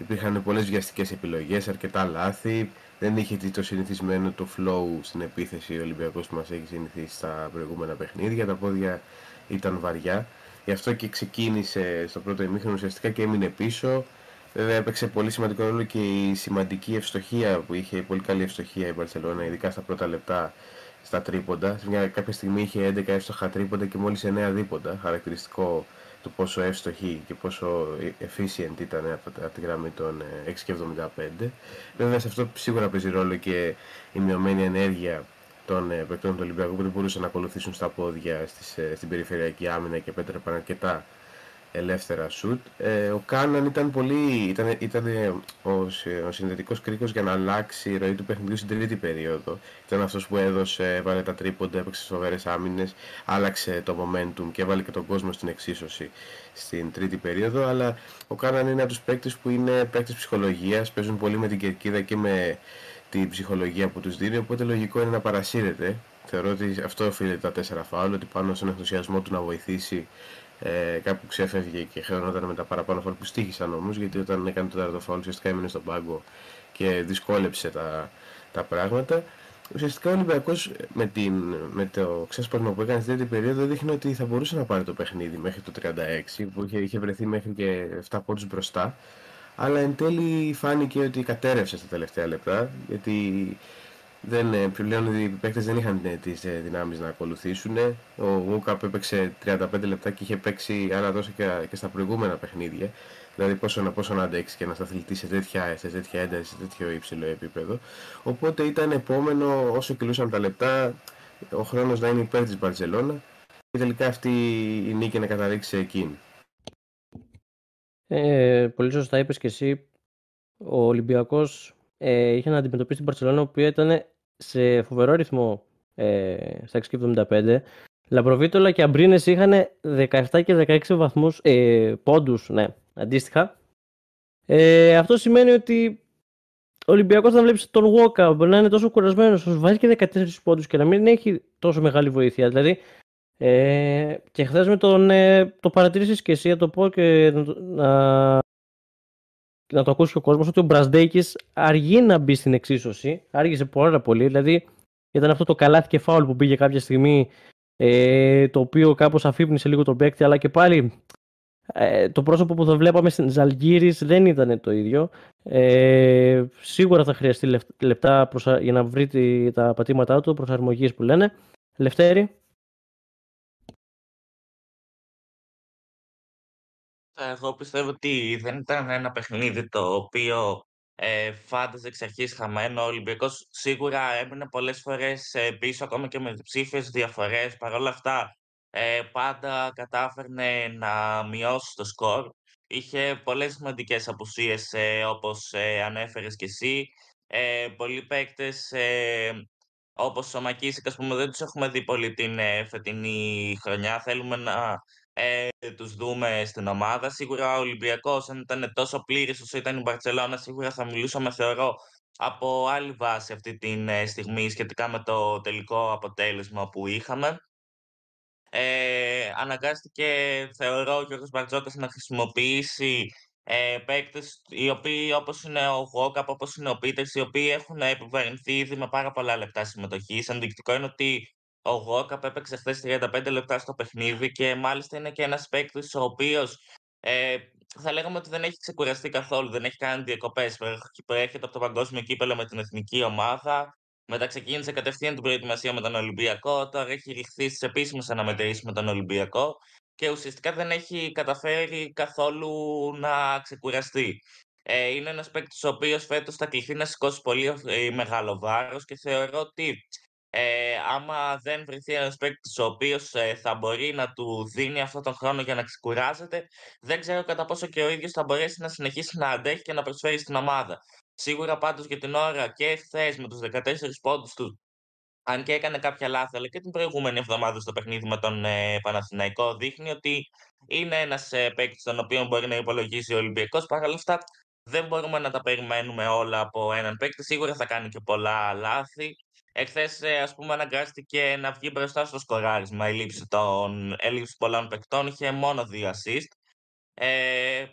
Υπήρχαν πολλές βιαστικές επιλογές, αρκετά λάθη. Δεν είχε το συνηθισμένο το flow στην επίθεση ο Ολυμπιακός που μας έχει συνηθίσει στα προηγούμενα παιχνίδια. Τα πόδια ήταν βαριά. Γι' αυτό και ξεκίνησε στο πρώτο ημίχρονο ουσιαστικά και έμεινε πίσω. Βέβαια έπαιξε πολύ σημαντικό ρόλο και η σημαντική ευστοχία που είχε, η πολύ καλή ευστοχία η Μπαρσελόνα, ειδικά στα πρώτα λεπτά στα τρίποντα. Σε μια κάποια στιγμή είχε 11 εύστοχα τρίποντα και μόλις 9 δίποντα. Χαρακτηριστικό το πόσο εύστοχη και πόσο efficient ήταν από τη γραμμή των 6,75. Βέβαια σε αυτό σίγουρα παίζει ρόλο και η μειωμένη ενέργεια των ε, παικτών του Ολυμπιακού που δεν μπορούσαν να ακολουθήσουν στα πόδια στις, ε, στην περιφερειακή άμυνα και επέτρεπαν αρκετά ελεύθερα σουτ. Ε, ο Κάναν ήταν πολύ, ήταν, ήταν ο, ο συνδετικός κρίκος για να αλλάξει η ροή του παιχνιδιού στην τρίτη περίοδο. Ήταν αυτός που έδωσε, έβαλε τα τρίποντα, έπαιξε σοβαρές άμυνες, άλλαξε το momentum και έβαλε και τον κόσμο στην εξίσωση στην τρίτη περίοδο. Αλλά ο Κάναν είναι από τους παίκτες που είναι παίκτες ψυχολογίας, παίζουν πολύ με την κερκίδα και με την ψυχολογία που τους δίνει, οπότε λογικό είναι να παρασύρεται. Θεωρώ ότι αυτό οφείλεται τα τέσσερα φάουλ, ότι πάνω στον ενθουσιασμό του να βοηθήσει ε, κάπου ξέφευγε και χρεωνόταν με τα παραπάνω φάουλ που στήχησαν όμως, γιατί όταν έκανε το τέταρτο φάουλ ουσιαστικά έμεινε στον πάγκο και δυσκόλεψε τα, τα πράγματα. Ουσιαστικά ο Ολυμπιακός με, με το ξέσπασμα που έκανε στην τρίτη περίοδο δείχνει ότι θα μπορούσε να πάρει το παιχνίδι μέχρι το 36, που είχε, είχε βρεθεί μέχρι και 7 πόντους μπροστά. Αλλά εν τέλει φάνηκε ότι κατέρευσε στα τελευταία λεπτά, γιατί δεν, ε, πλέον οι παίκτες δεν είχαν ε, τις ε, δυνάμεις να ακολουθήσουν. Ο Γούκαπ έπαιξε 35 λεπτά και είχε παίξει άλλα τόσο και, και στα προηγούμενα παιχνίδια. Δηλαδή πόσο, να, πόσο να αντέξει και να σταθλιτεί σε τέτοια, σε τέτοια ένταση, σε τέτοιο υψηλό επίπεδο. Οπότε ήταν επόμενο όσο κυλούσαν τα λεπτά ο χρόνος να είναι υπέρ της Μπαρτσελώνα και τελικά αυτή η νίκη να καταδείξει σε εκείνη. Ε, πολύ σωστά είπες και εσύ. Ο Ολυμπιακός ε, είχε να αντιμετωπίσει την Μπαρτσελώνα, η οποία ήταν σε φοβερό ρυθμό ε, στα 6,75. Λαμπροβίτολα και Αμπρίνες είχαν 17 και 16 βαθμούς, ε, πόντους, ναι, αντίστοιχα. Ε, αυτό σημαίνει ότι ο Ολυμπιακός θα βλέπεις τον Βόκα μπορεί να είναι τόσο κουρασμένος, ώστε βάζει και 14 πόντους και να μην έχει τόσο μεγάλη βοήθεια. Δηλαδή, ε, και χθες με τον. Ε, το παρατηρήσει και εσύ, να το πω και να, να το ακούσει και ο κόσμος, ότι ο Μπρασδέκη αργεί να μπει στην εξίσωση. Άργησε πάρα πολύ. Δηλαδή, ήταν αυτό το καλάθι και φάουλ που πήγε κάποια στιγμή, ε, το οποίο κάπως αφύπνισε λίγο τον παίκτη, αλλά και πάλι ε, το πρόσωπο που θα βλέπαμε στην Ζαλγύρης δεν ήταν το ίδιο. Ε, σίγουρα θα χρειαστεί λεπτά για να βρει τα πατήματά του, προσαρμογής που λένε. Λευτέρη. Εγώ πιστεύω ότι δεν ήταν ένα παιχνίδι το οποίο ε, φάνταζε εξ αρχής χαμένο. Ο Ολυμπιακός σίγουρα έμεινε πολλές φορές ε, πίσω, ακόμα και με ψήφιες διαφορές. Παρ' όλα αυτά, ε, πάντα κατάφερνε να μειώσει το σκορ. Είχε πολλές σημαντικές απουσίες, ε, όπως ε, ανέφερες και εσύ. Ε, πολλοί παίκτες, ε, όπως ο Μακίσικας, που δεν τους έχουμε δει πολύ την ε, φετινή χρονιά. Θέλουμε να ε, τους δούμε στην ομάδα. Σίγουρα ο Ολυμπιακός, αν ήταν τόσο πλήρης όσο ήταν η Μπαρτσελώνα, σίγουρα θα μιλούσαμε, θεωρώ, από άλλη βάση αυτή τη ε, στιγμή σχετικά με το τελικό αποτέλεσμα που είχαμε. Ε, αναγκάστηκε, θεωρώ, ο Γιώργος Μπαρτζόκας να χρησιμοποιήσει ε, παίκτες οι οποίοι όπως είναι ο Γόκαπ, όπως είναι ο Πίτερς, οι οποίοι έχουν επιβαρυνθεί ήδη με πάρα πολλά λεπτά συμμετοχής. Ενδεικτικό είναι ότι ο Γόκαπ έπαιξε χθες 35 λεπτά στο παιχνίδι και μάλιστα είναι και ένας παίκτης ο οποίος ε, θα λέγαμε ότι δεν έχει ξεκουραστεί καθόλου, δεν έχει κάνει διακοπές. Προέρχεται από το παγκόσμιο κύπελο με την εθνική ομάδα. Μετά ξεκίνησε κατευθείαν την προετοιμασία με τον Ολυμπιακό. Τώρα έχει ρηχθεί στις επίσημες αναμετρήσεις με τον Ολυμπιακό και ουσιαστικά δεν έχει καταφέρει καθόλου να ξεκουραστεί. Ε, είναι ένας παίκτης ο οποίος φέτος θα κληθεί να σηκώσει πολύ ε, μεγάλο βάρος και θεωρώ ότι ε, άμα δεν βρεθεί ένας παίκτης ο οποίος ε, θα μπορεί να του δίνει αυτόν τον χρόνο για να ξεκουράζεται, δεν ξέρω κατά πόσο και ο ίδιος θα μπορέσει να συνεχίσει να αντέχει και να προσφέρει στην ομάδα. Σίγουρα πάντως για την ώρα και χθες με τους 14 πόντους του, αν και έκανε κάποια λάθη, αλλά και την προηγούμενη εβδομάδα στο παιχνίδι με τον ε, Παναθηναϊκό, δείχνει ότι είναι ένας ε, παίκτης τον οποίο μπορεί να υπολογίσει ο Ολυμπιακός. Παρ' όλα αυτά, δεν μπορούμε να τα περιμένουμε όλα από έναν παίκτη. Σίγουρα θα κάνει και πολλά λάθη. Εχθές, ε, ας πούμε, αναγκάστηκε να βγει μπροστά στο σκοράρισμα. Η λήψη των έλλειψη πολλών παικτών είχε μόνο δύο assist. Ε,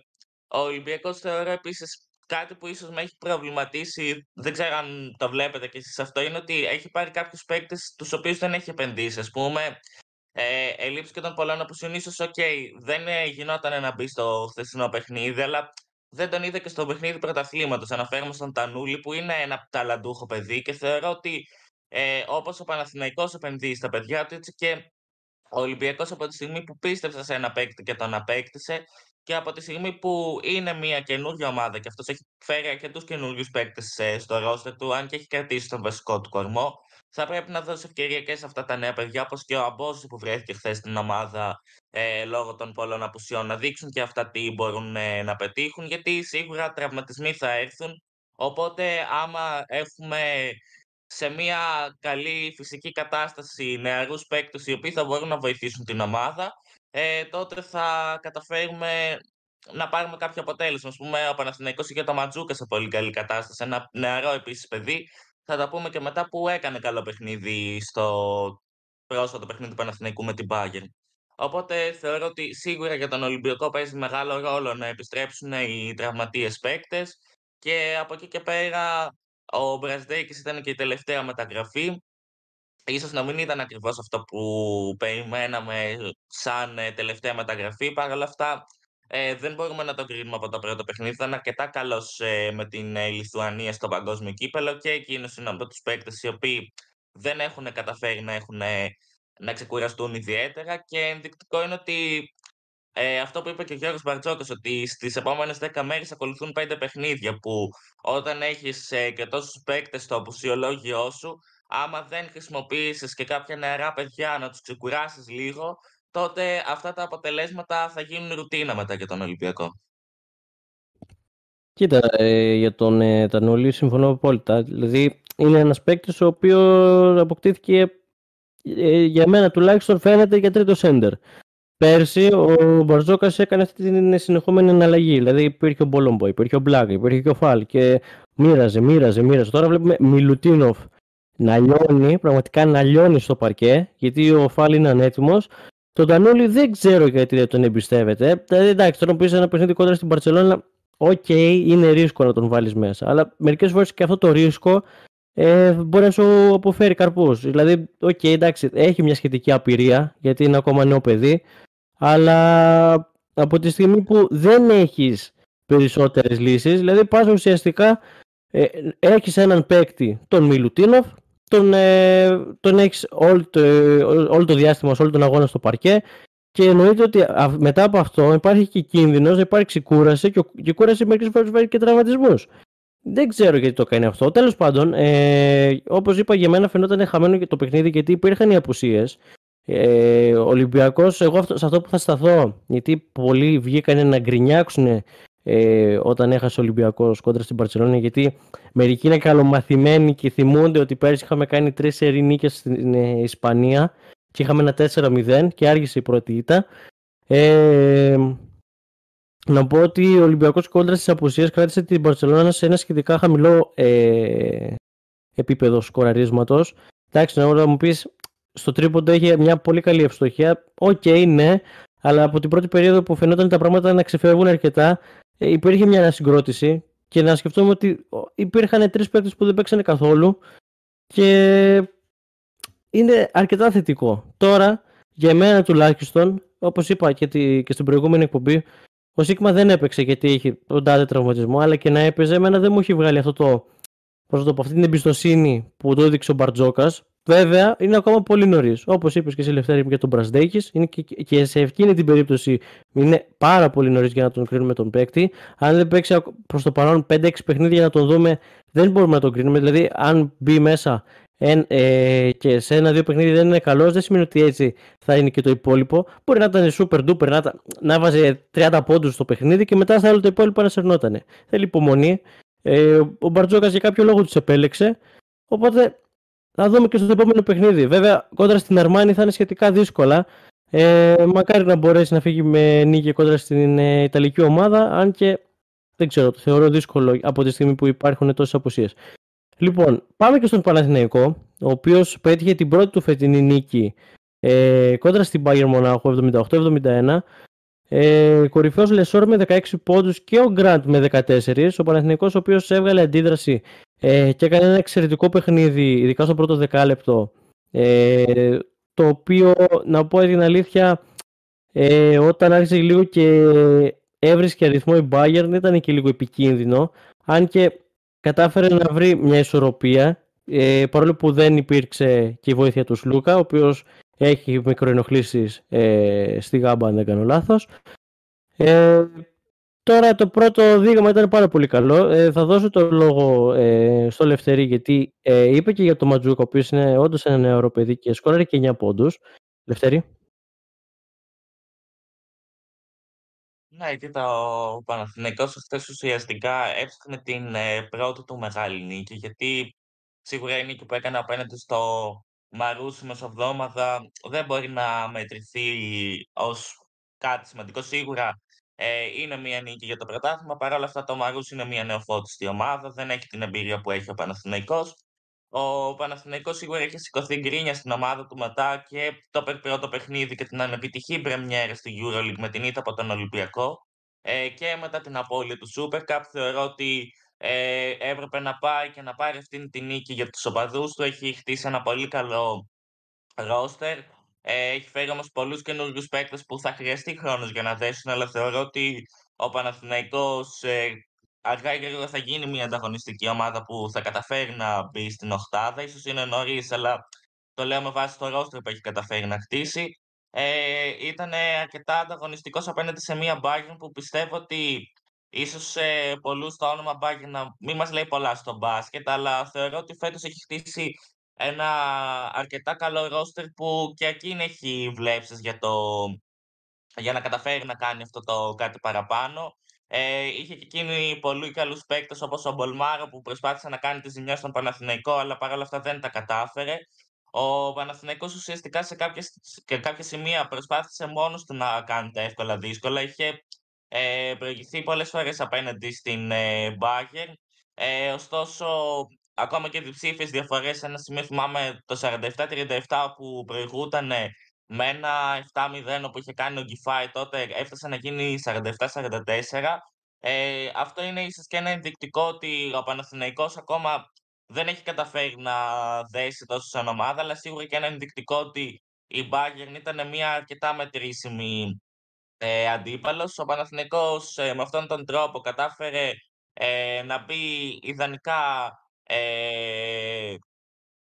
ο Ολυμπιακός θεωρώ επίσης κάτι που ίσως με έχει προβληματίσει, δεν ξέρω αν το βλέπετε και εσείς αυτό, είναι ότι έχει πάρει κάποιους παίκτες τους οποίους δεν έχει επενδύσει. Ας πούμε, ε, ελλείψει και των πολλών απουσιών, ίσως, οκ, δεν ε, γινόταν να μπει στο χθεσινό παιχνίδι, αλλά δεν τον είδα και στο παιχνίδι πρωταθλήματος. Αναφέρομαι στον Τανούλη, που είναι ένα ταλαντούχο παιδί και θεωρώ ότι ε, όπως ο Παναθηναϊκός επενδύει στα παιδιά τους, έτσι και ο Ολυμπιακός από τη στιγμή που πίστεψε σε ένα παίκτη και τον απέκτησε, και από τη στιγμή που είναι μια καινούργια ομάδα και αυτός έχει φέρει αρκετούς καινούριους παίκτες ε, στο ρόστερ του, αν και έχει κρατήσει τον βασικό του κορμό, θα πρέπει να δώσει ευκαιρία και σε αυτά τα νέα παιδιά, όπως και ο Αμπόζη που βρέθηκε χθες στην ομάδα ε, λόγω των πολλών απουσιών, να δείξουν και αυτά τι μπορούν ε, να πετύχουν, γιατί σίγουρα τραυματισμοί θα έρθουν. Οπότε, άμα έχουμε σε μια καλή φυσική κατάσταση νεαρούς παίκτες οι οποίοι θα μπορούν να βοηθήσουν την ομάδα, ε, τότε θα καταφέρουμε να πάρουμε κάποιο αποτέλεσμα. Α πούμε, ο Παναθηναϊκός είχε το Ματζούκα σε πολύ καλή κατάσταση. Ένα νεαρό επίσης παιδί. Θα τα πούμε και μετά που έκανε καλό παιχνίδι στο πρόσφατο παιχνίδι του Παναθηναϊκού με την Bayern. Οπότε θεωρώ ότι σίγουρα για τον Ολυμπιακό παίζει μεγάλο ρόλο να επιστρέψουν οι τραυματίες παίκτες. Και από εκεί και πέρα ο Μπραζδέκης ήταν και η τελευταία μεταγραφή ίσως να μην ήταν ακριβώς αυτό που περιμέναμε σαν ε, τελευταία μεταγραφή. Παρ' όλα αυτά, ε, δεν μπορούμε να το κρίνουμε από το πρώτο παιχνίδι. Ήταν αρκετά καλός ε, με την ε, Λιθουανία στο παγκόσμιο κύπελο και εκείνος είναι από τους παίκτες οι οποίοι δεν έχουν καταφέρει να, έχουν, να ξεκουραστούν ιδιαίτερα. Και ενδεικτικό είναι ότι ε, αυτό που είπε και ο Γιώργος Μπαρτζόκος, ότι στις επόμενες 10 μέρες ακολουθούν 5 παιχνίδια που όταν έχεις ε, και τόσους παίκτες στο απουσιολόγιο σου, άμα δεν χρησιμοποιήσεις και κάποια νεαρά παιδιά να τους ξεκουράσεις λίγο, τότε αυτά τα αποτελέσματα θα γίνουν ρουτίνα μετά για τον Ολυμπιακό. Κοίτα, ε, για τον ε, Τανολή συμφωνώ απόλυτα. Δηλαδή, είναι ένας παίκτης ο οποίος αποκτήθηκε ε, για μένα τουλάχιστον φαίνεται για τρίτο σέντερ. Πέρσι ο Μπαρτζώκας έκανε αυτή την συνεχόμενη εναλλαγή. Δηλαδή υπήρχε ο Μπολομπόι, υπήρχε ο Μπλακ, υπήρχε και ο Φαλ και μοίραζε, μοίραζε, μοίραζε. Τώρα βλέπουμε Μιλουτίνοφ να λιώνει, πραγματικά να λιώνει στο παρκέ, γιατί ο Φαλ είναι ανέτοιμος. Τον Τανούλη δεν ξέρω γιατί δεν τον εμπιστεύεται. Δηλαδή, εντάξει, τώρα πες ένα παιχνίδι κόντρα στην Μπαρτσελόνα, OK, okay, είναι ρίσκο να τον βάλεις μέσα. Αλλά μερικές φορές και αυτό το ρίσκο ε, μπορεί να σου αποφέρει καρπούς. Δηλαδή, OK, okay, εντάξει, έχει μια σχετική απειρία, γιατί είναι ακόμα νέο παιδί. Αλλά από τη στιγμή που δεν έχεις περισσότερες λύσεις, δηλαδή πας ουσιαστικά ε, έχεις έναν παίκτη, τον Μιλουτίνοφ, τον, ε, τον έχεις όλο το, όλο το διάστημα, όλο τον αγώνα στο παρκέ και εννοείται ότι μετά από αυτό υπάρχει και κίνδυνος να υπάρξει κούραση και η κούραση μερικές φορές φέρει και τραυματισμούς. Δεν ξέρω γιατί το κάνει αυτό. Τέλος πάντων, ε, όπως είπα για μένα φαινόταν χαμένο και το παιχνίδι γιατί υπήρχαν οι απουσίες ε, Ολυμπιακός, εγώ αυτό, σε αυτό που θα σταθώ, γιατί πολλοί βγήκαν να γκρινιάξουν ε, όταν έχασε ο Ολυμπιακός κόντρα στην Παρσελόνη, γιατί μερικοί είναι καλομαθημένοι και θυμούνται ότι πέρυσι είχαμε κάνει τρεις σερή στην ε, Ισπανία και είχαμε ένα 4-0 και άργησε η πρώτη ήττα. Ε, να πω ότι ο Ολυμπιακός κόντρα στις απουσίες κράτησε την Μπαρτσελόνα σε ένα σχετικά χαμηλό ε, επίπεδο σκοραρίσματος. Εντάξει, να μου πεις στο τρίποντο έχει μια πολύ καλή ευστοχία. OK, okay, ναι, αλλά από την πρώτη περίοδο που φαινόταν τα πράγματα να ξεφεύγουν αρκετά, ε, υπήρχε μια ανασυγκρότηση και να σκεφτούμε ότι υπήρχαν τρεις παίκτες που δεν παίξανε καθόλου και είναι αρκετά θετικό. Τώρα, για μένα τουλάχιστον, όπως είπα και, τη, και στην προηγούμενη εκπομπή, ο Σίγμα δεν έπαιξε γιατί είχε τον τάδε τραυματισμό, αλλά και να έπαιζε, εμένα δεν μου έχει βγάλει αυτό το, πώς το πω, αυτή την εμπιστοσύνη που το έδειξε ο Μπαρτζόκας, Βέβαια, είναι ακόμα πολύ νωρίς. Όπως είπες και εσύ, Ελευθέρη, για τον Μπρασδέκη, είναι και, και σε εκείνη την περίπτωση είναι πάρα πολύ νωρίς για να τον κρίνουμε τον παίκτη. Αν δεν παίξει προς το παρόν 5-6 παιχνίδια για να τον δούμε, δεν μπορούμε να τον κρίνουμε. Δηλαδή, αν μπει μέσα εν, ε, και σε ένα-δύο παιχνίδια δεν είναι καλός, δεν σημαίνει ότι έτσι θα είναι και το υπόλοιπο. Μπορεί να ήταν super duper, να, να βάζει 30 πόντους στο παιχνίδι και μετά θα άλλο το υπόλοιπο να σερνότανε. Θέλει υπομονή. Ε, ο Μπαρτζόκας για κάποιο λόγο τους επέλεξε. Οπότε θα δούμε και στο επόμενο παιχνίδι. Βέβαια, κόντρα στην Αρμάνη θα είναι σχετικά δύσκολα. Ε, μακάρι να μπορέσει να φύγει με νίκη κόντρα στην ε, Ιταλική ομάδα, αν και δεν ξέρω, το θεωρώ δύσκολο από τη στιγμή που υπάρχουν τόσες αποσίε. Λοιπόν, πάμε και στον Παναθηναϊκό, ο οποίος πέτυχε την πρώτη του φετινή νίκη ε, κόντρα στην Bayern Μονάχου 78-71. Ε, Κορυφαίος Λεσόρ με 16 πόντους και ο Γκραντ με 14. Ο Παναθηναϊκός ο οποίος έβγαλε αντίδραση ε, και έκανε ένα εξαιρετικό παιχνίδι, ειδικά στο πρώτο δεκάλεπτο. Ε, το οποίο, να πω την αλήθεια, ε, όταν άρχισε λίγο και έβρισκε αριθμό η Bayern ήταν και λίγο επικίνδυνο. Αν και κατάφερε να βρει μια ισορροπία, ε, παρόλο που δεν υπήρξε και η βοήθεια του Σλούκα, ο οποίος έχει μικροενοχλήσεις ε, στη γάμπα αν δεν κάνω λάθος. Ε, Τώρα το πρώτο δείγμα ήταν πάρα πολύ καλό. Ε, θα δώσω το λόγο ε, στο Λευτερή γιατί ε, είπε και για το Ματζούκ, ο οποίος είναι όντως ένα νεαρό παιδί και σκόραρε και 9 πόντους. Λευτερή. Ναι, κοίτα, ο Παναθηναϊκός χθε ουσιαστικά έψαχνε την ε, πρώτη του μεγάλη νίκη, γιατί σίγουρα η νίκη που έκανε απέναντι στο Μαρούσι μεσοβδόμαδα δεν μπορεί να μετρηθεί ως κάτι σημαντικό. Σίγουρα ε, είναι μια νίκη για το πρωτάθλημα. Παρ' όλα αυτά, το Μαρούς είναι μια νεοφώτιστη ομάδα. Δεν έχει την εμπειρία που έχει ο Παναθηναϊκός. Ο Παναθηναϊκός σίγουρα έχει σηκωθεί γκρίνια στην ομάδα του μετά και το πρώτο παιχνίδι και την ανεπιτυχή πρεμιέρα στη EuroLeague με την ήττα από τον Ολυμπιακό ε, και μετά την απώλεια του Super Cup. Θεωρώ ότι ε, έπρεπε να πάει και να πάρει αυτήν την νίκη για τους οπαδούς του. Έχει χτίσει ένα πολύ καλό ρόστερ Ε, έχει φέρει όμως πολλούς καινούριους παίκτες που θα χρειαστεί χρόνος για να δέσουν, αλλά θεωρώ ότι ο Παναθηναϊκός ε, αργά ή γρήγορα θα γίνει μια ανταγωνιστική ομάδα που θα καταφέρει να μπει στην Οχτάδα. Ίσως είναι νωρίς, αλλά το λέω με βάση το ρόστρο που έχει καταφέρει να χτίσει. Ε, ήταν αρκετά ανταγωνιστικός απέναντι σε μια Bayern που πιστεύω ότι ίσως σε πολλούς το όνομα Bayern να μην μας λέει πολλά στο μπάσκετ, αλλά θεωρώ ότι φέτος έχει χτίσει ένα αρκετά καλό ρόστερ που και εκείνη έχει βλέψεις για, το, για να καταφέρει να κάνει αυτό το κάτι παραπάνω. Ε, είχε και εκείνη πολύ καλούς παίκτες όπως ο Μπολμάρο που προσπάθησε να κάνει τη ζημιά στον Παναθηναϊκό, αλλά παρόλα αυτά δεν τα κατάφερε. Ο Παναθηναϊκός ουσιαστικά σε κάποιες, και κάποια σημεία προσπάθησε μόνος του να κάνει τα εύκολα δύσκολα. Είχε ε, προηγηθεί πολλές φορές απέναντι στην ε, Bayern. Ε, ωστόσο, ακόμα και διψήφιες διαφορές. Ένα σημείο θυμάμαι το 47-37 που προηγούταν με ένα 7-0 που είχε κάνει ο Γκυφάη τότε έφτασε να γίνει 47-44. Ε, αυτό είναι ίσως και ένα ενδεικτικό ότι ο Παναθηναϊκός ακόμα δεν έχει καταφέρει να δέσει τόσο σαν ομάδα, αλλά σίγουρα και ένα ενδεικτικό ότι η Bayern ήταν μια αρκετά μετρήσιμη ε, αντίπαλος. Ο Παναθηναϊκός ε, με αυτόν τον τρόπο κατάφερε ε, να μπει ιδανικά ε,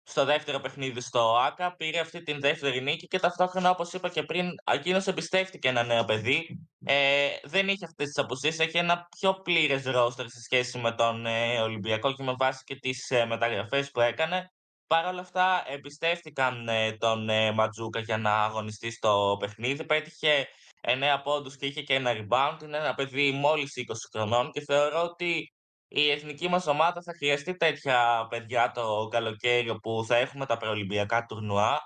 στο δεύτερο παιχνίδι στο ΆΚΑ, πήρε αυτή την δεύτερη νίκη και ταυτόχρονα, όπως είπα και πριν, εκείνος εμπιστεύτηκε ένα νέο παιδί. Ε, δεν είχε αυτές τις αποσύσεις, έχει ένα πιο πλήρες ρόστερ σε σχέση με τον ε, Ολυμπιακό και με βάση και τις ε, μεταγραφές που έκανε. Παρ' όλα αυτά, εμπιστεύτηκαν ε, τον ε, Ματζούκα για να αγωνιστεί στο παιχνίδι. Πέτυχε 9 πόντους και είχε και ένα rebound. Είναι ένα παιδί μόλις 20 χρονών και θεωρώ ότι η εθνική μας ομάδα θα χρειαστεί τέτοια παιδιά το καλοκαίρι που θα έχουμε τα προολυμπιακά τουρνουά.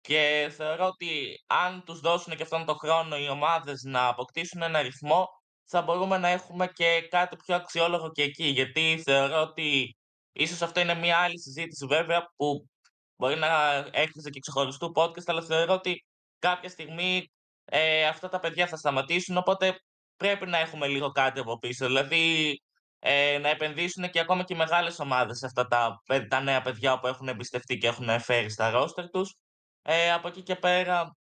Και θεωρώ ότι αν τους δώσουν και αυτόν τον χρόνο οι ομάδες να αποκτήσουν ένα ρυθμό θα μπορούμε να έχουμε και κάτι πιο αξιόλογο και εκεί. Γιατί θεωρώ ότι ίσως αυτό είναι μια άλλη συζήτηση βέβαια που μπορεί να έρχεται και ξεχωριστού podcast αλλά θεωρώ ότι κάποια στιγμή ε, αυτά τα παιδιά θα σταματήσουν οπότε πρέπει να έχουμε λίγο κάτι από πίσω. Δηλαδή ε, να επενδύσουν και ακόμα και οι μεγάλες ομάδες σε αυτά τα, τα νέα παιδιά που έχουν εμπιστευτεί και έχουν φέρει στα ρόστερ τους. Ε, από εκεί και πέρα,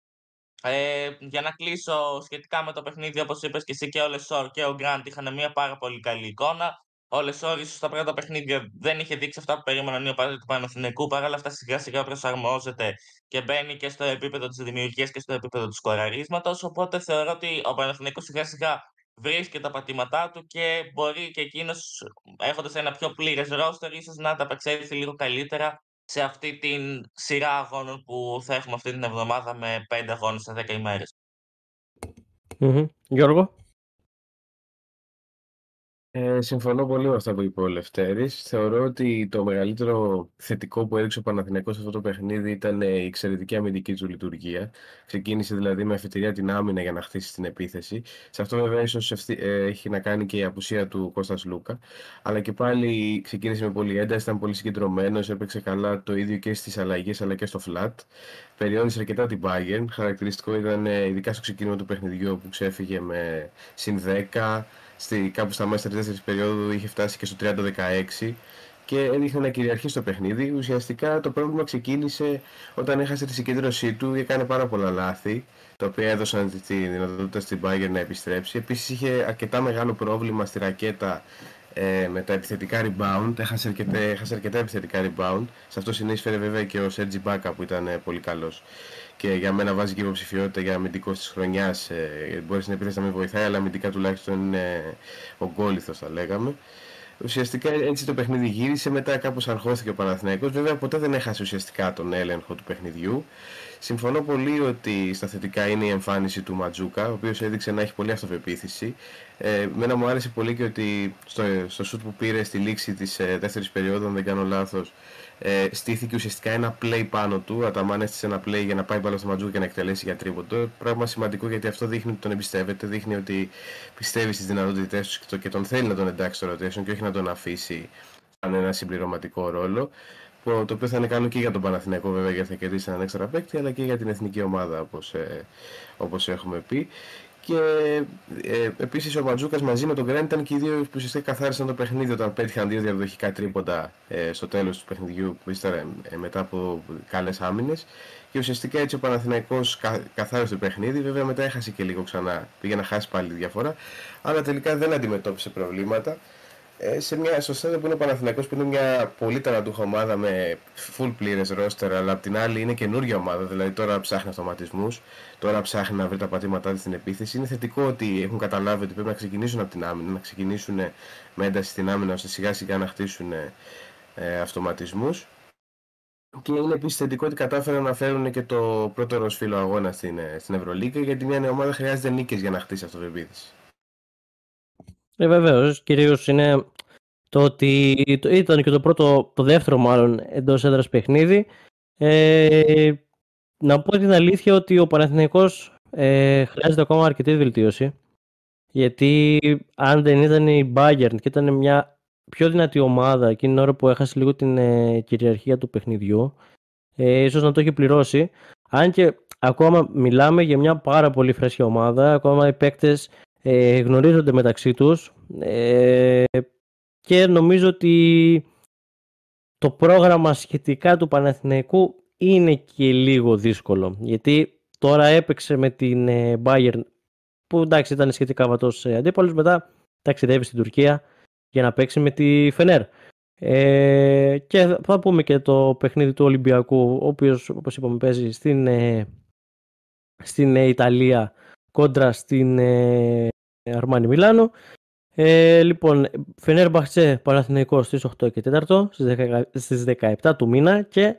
ε, για να κλείσω σχετικά με το παιχνίδι, όπως είπες και εσύ και ο Λεσόρ και ο Γκραντ είχαν μια πάρα πολύ καλή εικόνα. Ο Λεσόρ ίσως στα πρώτα παιχνίδια δεν είχε δείξει αυτά που περίμεναν οι οπαδοί του Παναθηναϊκού. Παρ' όλα αυτά σιγά σιγά προσαρμόζεται και μπαίνει και στο επίπεδο της δημιουργίας και στο επίπεδο του σκοραρίσματος. Οπότε θεωρώ ότι ο Παναθηναϊκός σιγά σιγά βρίσκει τα πατήματά του και μπορεί και εκείνος, έχοντας ένα πιο πλήρες ρόστερ, ίσως να ανταπεξέλθει λίγο καλύτερα σε αυτή την σειρά αγώνων που θα έχουμε αυτή την εβδομάδα με πέντε αγώνες σε 10 ημέρες. Γιώργο; Ε, συμφωνώ πολύ με αυτά που είπε ο Λευτέρης. Θεωρώ ότι το μεγαλύτερο θετικό που έδειξε ο Παναθηναϊκός σε αυτό το παιχνίδι ήταν η εξαιρετική αμυντική του λειτουργία. Ξεκίνησε δηλαδή με αφετηρία την άμυνα για να χτίσει την επίθεση. Σε αυτό βέβαια ίσως ε, έχει να κάνει και η απουσία του Κώστας Λούκα. Αλλά και πάλι ξεκίνησε με πολύ ένταση, ήταν πολύ συγκεντρωμένος, έπαιξε καλά το ίδιο και στις αλλαγές αλλά και στο flat. Περιόρισε αρκετά την Bayern. Χαρακτηριστικό ήταν ε, ειδικά στο ξεκίνημα του παιχνιδιού που ξέφυγε με συν 10 στη, κάπου στα μέσα της δεύτερης περίοδου είχε φτάσει και στο 30-16 και έδειχνε να κυριαρχεί στο παιχνίδι. Ουσιαστικά το πρόβλημα ξεκίνησε όταν έχασε τη συγκέντρωσή του και έκανε πάρα πολλά λάθη, τα οποία έδωσαν τη δυνατότητα στην Bayern να επιστρέψει. Επίσης είχε αρκετά μεγάλο πρόβλημα στη ρακέτα ε, με τα επιθετικά rebound. Έχασε αρκετά, έχασε αρκετά επιθετικά rebound. Σε αυτό συνείσφερε βέβαια και ο Sergi Μπάκα που ήταν ε, πολύ καλός και για μένα βάζει και υποψηφιότητα για αμυντικός της χρονιάς. Ε, μπορεί να επίθεση να με βοηθάει, αλλά αμυντικά τουλάχιστον είναι ο γκόλιθος, θα λέγαμε. Ουσιαστικά έτσι το παιχνίδι γύρισε, μετά κάπως αρχώθηκε ο Παναθηναϊκός. Βέβαια ποτέ δεν έχασε ουσιαστικά τον έλεγχο του παιχνιδιού. Συμφωνώ πολύ ότι στα θετικά είναι η εμφάνιση του Ματζούκα, ο οποίος έδειξε να έχει πολύ αυτοπεποίθηση. Ε, μένα μου άρεσε πολύ και ότι στο, στο σουτ που πήρε στη λήξη της ε, δεύτερης περίοδου, αν δεν κάνω λάθος, ε, στήθηκε ουσιαστικά ένα play πάνω του. Αταμάν έστησε ένα play για να πάει μπάλα στο Ματζούκα και να εκτελέσει για τρίποντο. Πράγμα σημαντικό γιατί αυτό δείχνει ότι τον εμπιστεύεται, δείχνει ότι πιστεύει στις δυνατότητές τους και τον θέλει να τον εντάξει στο rotation και όχι να τον αφήσει σαν ένα συμπληρωματικό ρόλο. Το οποίο θα είναι καλό και για τον Παναθηναϊκό βέβαια γιατί θα κερδίσει έναν έξτρα παίκτη, αλλά και για την εθνική ομάδα όπως, ε, όπως έχουμε πει. Και ε, επίσης ο Ματζούκα μαζί με τον Γκρέν ήταν και οι δύο που ουσιαστικά καθάρισαν το παιχνίδι όταν πέτυχαν δύο διαδοχικά τρίποντα ε, στο τέλος του παιχνιδιού, ύστερα ε, μετά από καλές άμυνες. Και ουσιαστικά έτσι ο Παναθηναϊκός κα, καθάρισε το παιχνίδι. Βέβαια μετά έχασε και λίγο ξανά. Πήγε να χάσει πάλι τη διαφορά. Αλλά τελικά δεν αντιμετώπισε προβλήματα. Ε, σε μια, στο που είναι ο Παναθηναϊκός που είναι μια πολύ ταλαντούχα ομάδα με full πλήρες roster αλλά απ' την άλλη είναι καινούργια ομάδα δηλαδή τώρα ψάχνει αυτοματισμούς τώρα ψάχνει να βρει τα πατήματά της στην επίθεση είναι θετικό ότι έχουν καταλάβει ότι πρέπει να ξεκινήσουν από την άμυνα να ξεκινήσουν με ένταση στην άμυνα ώστε σιγά σιγά να χτίσουν ε, αυτοματισμούς και είναι επίσης θετικό ότι κατάφεραν να φέρουν και το πρώτο ροσφύλλο αγώνα στην, ε, στην Ευρωλίγα γιατί μια νέα ομάδα χρειάζεται νίκες για να χτίσει αυτοπεποίθηση. Ε, Βεβαίως, κυρίως είναι το ότι ήταν και το πρώτο, το δεύτερο μάλλον εντός έδρας παιχνίδι. Ε, να πω την αλήθεια ότι ο Παναθηναϊκός ε, χρειάζεται ακόμα αρκετή βελτίωση. Γιατί αν δεν ήταν η Bayern και ήταν μια πιο δυνατή ομάδα εκείνη την ώρα που έχασε λίγο την ε, κυριαρχία του παιχνιδιού, ε, ίσως να το έχει πληρώσει. Αν και ακόμα μιλάμε για μια πάρα πολύ φρέσκια ομάδα, ακόμα οι παίκτες ε, γνωρίζονται μεταξύ τους. Ε, και νομίζω ότι το πρόγραμμα σχετικά του Παναθηναϊκού είναι και λίγο δύσκολο γιατί τώρα έπαιξε με την ε, Bayern που εντάξει ήταν σχετικά βατός ε, αντίπαλος μετά ταξιδεύει στην Τουρκία για να παίξει με τη Φενέρ. Ε, και θα πούμε και το παιχνίδι του Ολυμπιακού ο οποίος όπως είπαμε παίζει στην, ε, στην ε, κόντρα στην ε, Αρμάνι Μιλάνο ε, λοιπόν, Φενέρ Μπαχτσέ Παναθηναϊκός στις 8 και 4 στις 17 του μήνα και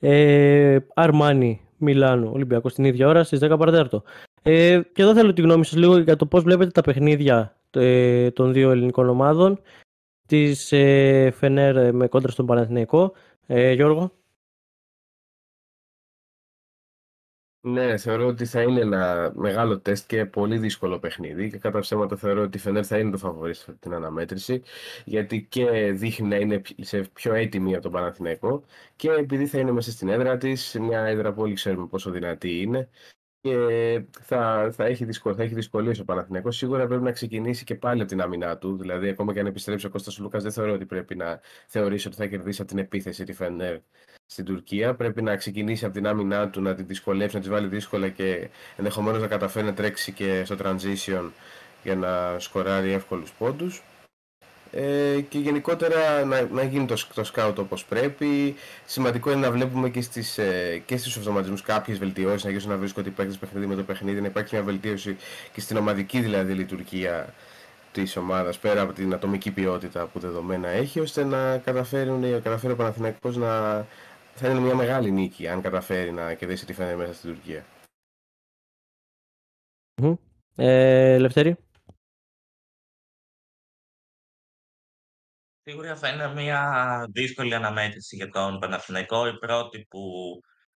ε, Αρμάνι Μιλάνο Ολυμπιακός στην ίδια ώρα στις 10 παρατέταρτο. Ε, και εδώ θέλω τη γνώμη σας λίγο για το πώς βλέπετε τα παιχνίδια ε, των δύο ελληνικών ομάδων της ε, Φενέρ με κόντρα στον Παναθηναϊκό. Ε, Γιώργο. Ναι, θεωρώ ότι θα είναι ένα μεγάλο τεστ και πολύ δύσκολο παιχνίδι και κατά ψέματα θεωρώ ότι η Φενέρ θα είναι το φαβορή σε την αναμέτρηση γιατί και δείχνει να είναι σε πιο έτοιμη από τον Παναθηναϊκό και επειδή θα είναι μέσα στην έδρα της, μια έδρα που όλοι ξέρουμε πόσο δυνατή είναι και θα, θα, έχει, δυσκολ, θα έχει δυσκολίες ο Παναθηναϊκός. Σίγουρα πρέπει να ξεκινήσει και πάλι από την άμυνά του. Δηλαδή, ακόμα και αν επιστρέψει ο Κώστας Λούκας, δεν θεωρώ ότι πρέπει να θεωρήσει ότι θα κερδίσει από την επίθεση τη Φενέρ στην Τουρκία. Πρέπει να ξεκινήσει από την άμυνά του, να τη δυσκολεύσει, να της βάλει δύσκολα και ενδεχομένως να καταφέρει να τρέξει και στο transition για να σκοράρει εύκολους πόντους. Ε, και γενικότερα να, να γίνει το, το scout όπως πρέπει. Σημαντικό είναι να βλέπουμε και, στις, ε, και στους αυτοματισμούς κάποιες βελτιώσεις, να γίνουν να βρίσκονται οι παίκτες παιχνίδι με το παιχνίδι, να υπάρχει μια βελτίωση και στην ομαδική δηλαδή λειτουργία της ομάδας πέρα από την ατομική ποιότητα που δεδομένα έχει ώστε να καταφέρουν, καταφέρει ο Παναθηναϊκός να, θα είναι μια μεγάλη νίκη αν καταφέρει να κερδίσει τη φαίνεται μέσα στην Τουρκία. Mm. Ε, Λευτέρη. Σίγουρα θα είναι μια δύσκολη αναμέτρηση για τον Παναθηναϊκό. Η πρώτη που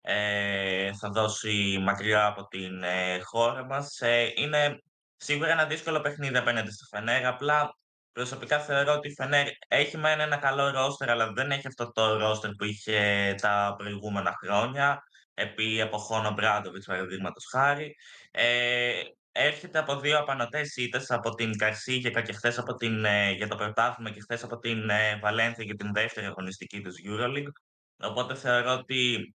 ε, θα δώσει μακριά από την ε, χώρα μας. Ε, είναι σίγουρα ένα δύσκολο παιχνίδι απέναντι στη Φενέρ. Απλά Προσωπικά θεωρώ ότι η Φενέρ έχει μεν ένα καλό ρόστερ, αλλά δεν έχει αυτό το ρόστερ που είχε τα προηγούμενα χρόνια, επί εποχών ο Μπράντοβιτς, παραδείγματος χάρη. Ε, έρχεται από δύο απανοτές ήττες από την Καρσίγια και χθες ε, για το πρωτάθλημα και χθες από την ε, Βαλένθια για την δεύτερη αγωνιστική του Euroleague. Οπότε θεωρώ ότι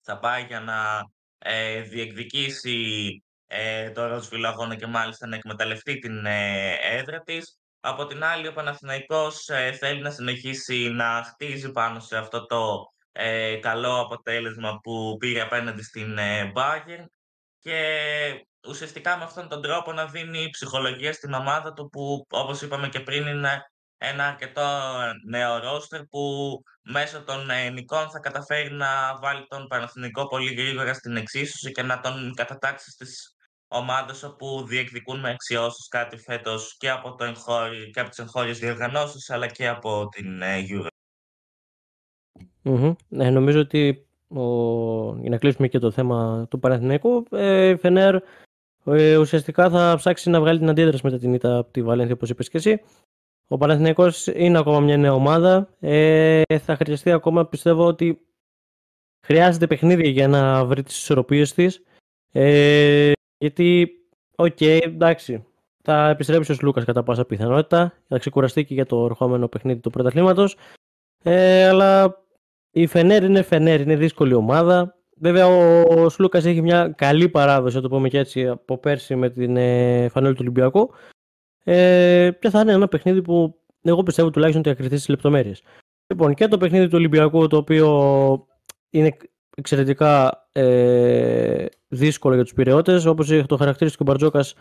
θα πάει για να ε, διεκδικήσει ε, το Ροσβιλ αγώνα και μάλιστα να εκμεταλλευτεί την ε, έδρα της. Από την άλλη, ο Παναθηναϊκός ε, θέλει να συνεχίσει να χτίζει πάνω σε αυτό το ε, καλό αποτέλεσμα που πήρε απέναντι στην ε, Bayern και ουσιαστικά με αυτόν τον τρόπο να δίνει ψυχολογία στην ομάδα του που όπως είπαμε και πριν είναι ένα αρκετό νέο ρόστερ που μέσω των νικών θα καταφέρει να βάλει τον Παναθηνικό πολύ γρήγορα στην εξίσωση και να τον κατατάξει στις ομάδες όπου διεκδικούν με αξιώσεις κάτι φέτος και από, το εγχώρι, και από τις εγχώριες διοργανώσεις αλλά και από την ε, Euro. Mm-hmm. Ε, νομίζω ότι ο... για να κλείσουμε και το θέμα του Παναθηναϊκού, ε, Φενέρ ε, ουσιαστικά θα ψάξει να βγάλει την αντίδραση μετά την ήττα από τη Βαλένθια όπως είπες και εσύ. Ο Παναθηναϊκός είναι ακόμα μια νέα ομάδα. Ε, θα χρειαστεί ακόμα, πιστεύω ότι χρειάζεται παιχνίδι για να βρει τις ισορροπίες της. Ε, γιατί Οκ, εντάξει. Θα επιστρέψει ο Σλούκας κατά πάσα πιθανότητα. Θα ξεκουραστεί και για το ερχόμενο παιχνίδι του πρωταθλήματος. Ε, αλλά η Φενέρ είναι Φενέρ, είναι δύσκολη ομάδα. Βέβαια, ο Σλούκας έχει μια καλή παράδοση, το πούμε και έτσι, από πέρσι με την ε, φανέλη του Ολυμπιακού. Ε, και θα είναι ένα παιχνίδι που εγώ πιστεύω τουλάχιστον ότι ακριθεί στις λεπτομέρειες. Λοιπόν, και το παιχνίδι του Ολυμπιακού, το οποίο είναι εξαιρετικά ε, δύσκολο για τους πυρεώτε, όπως το χαρακτήρισε και ο Μπαρτζόκας,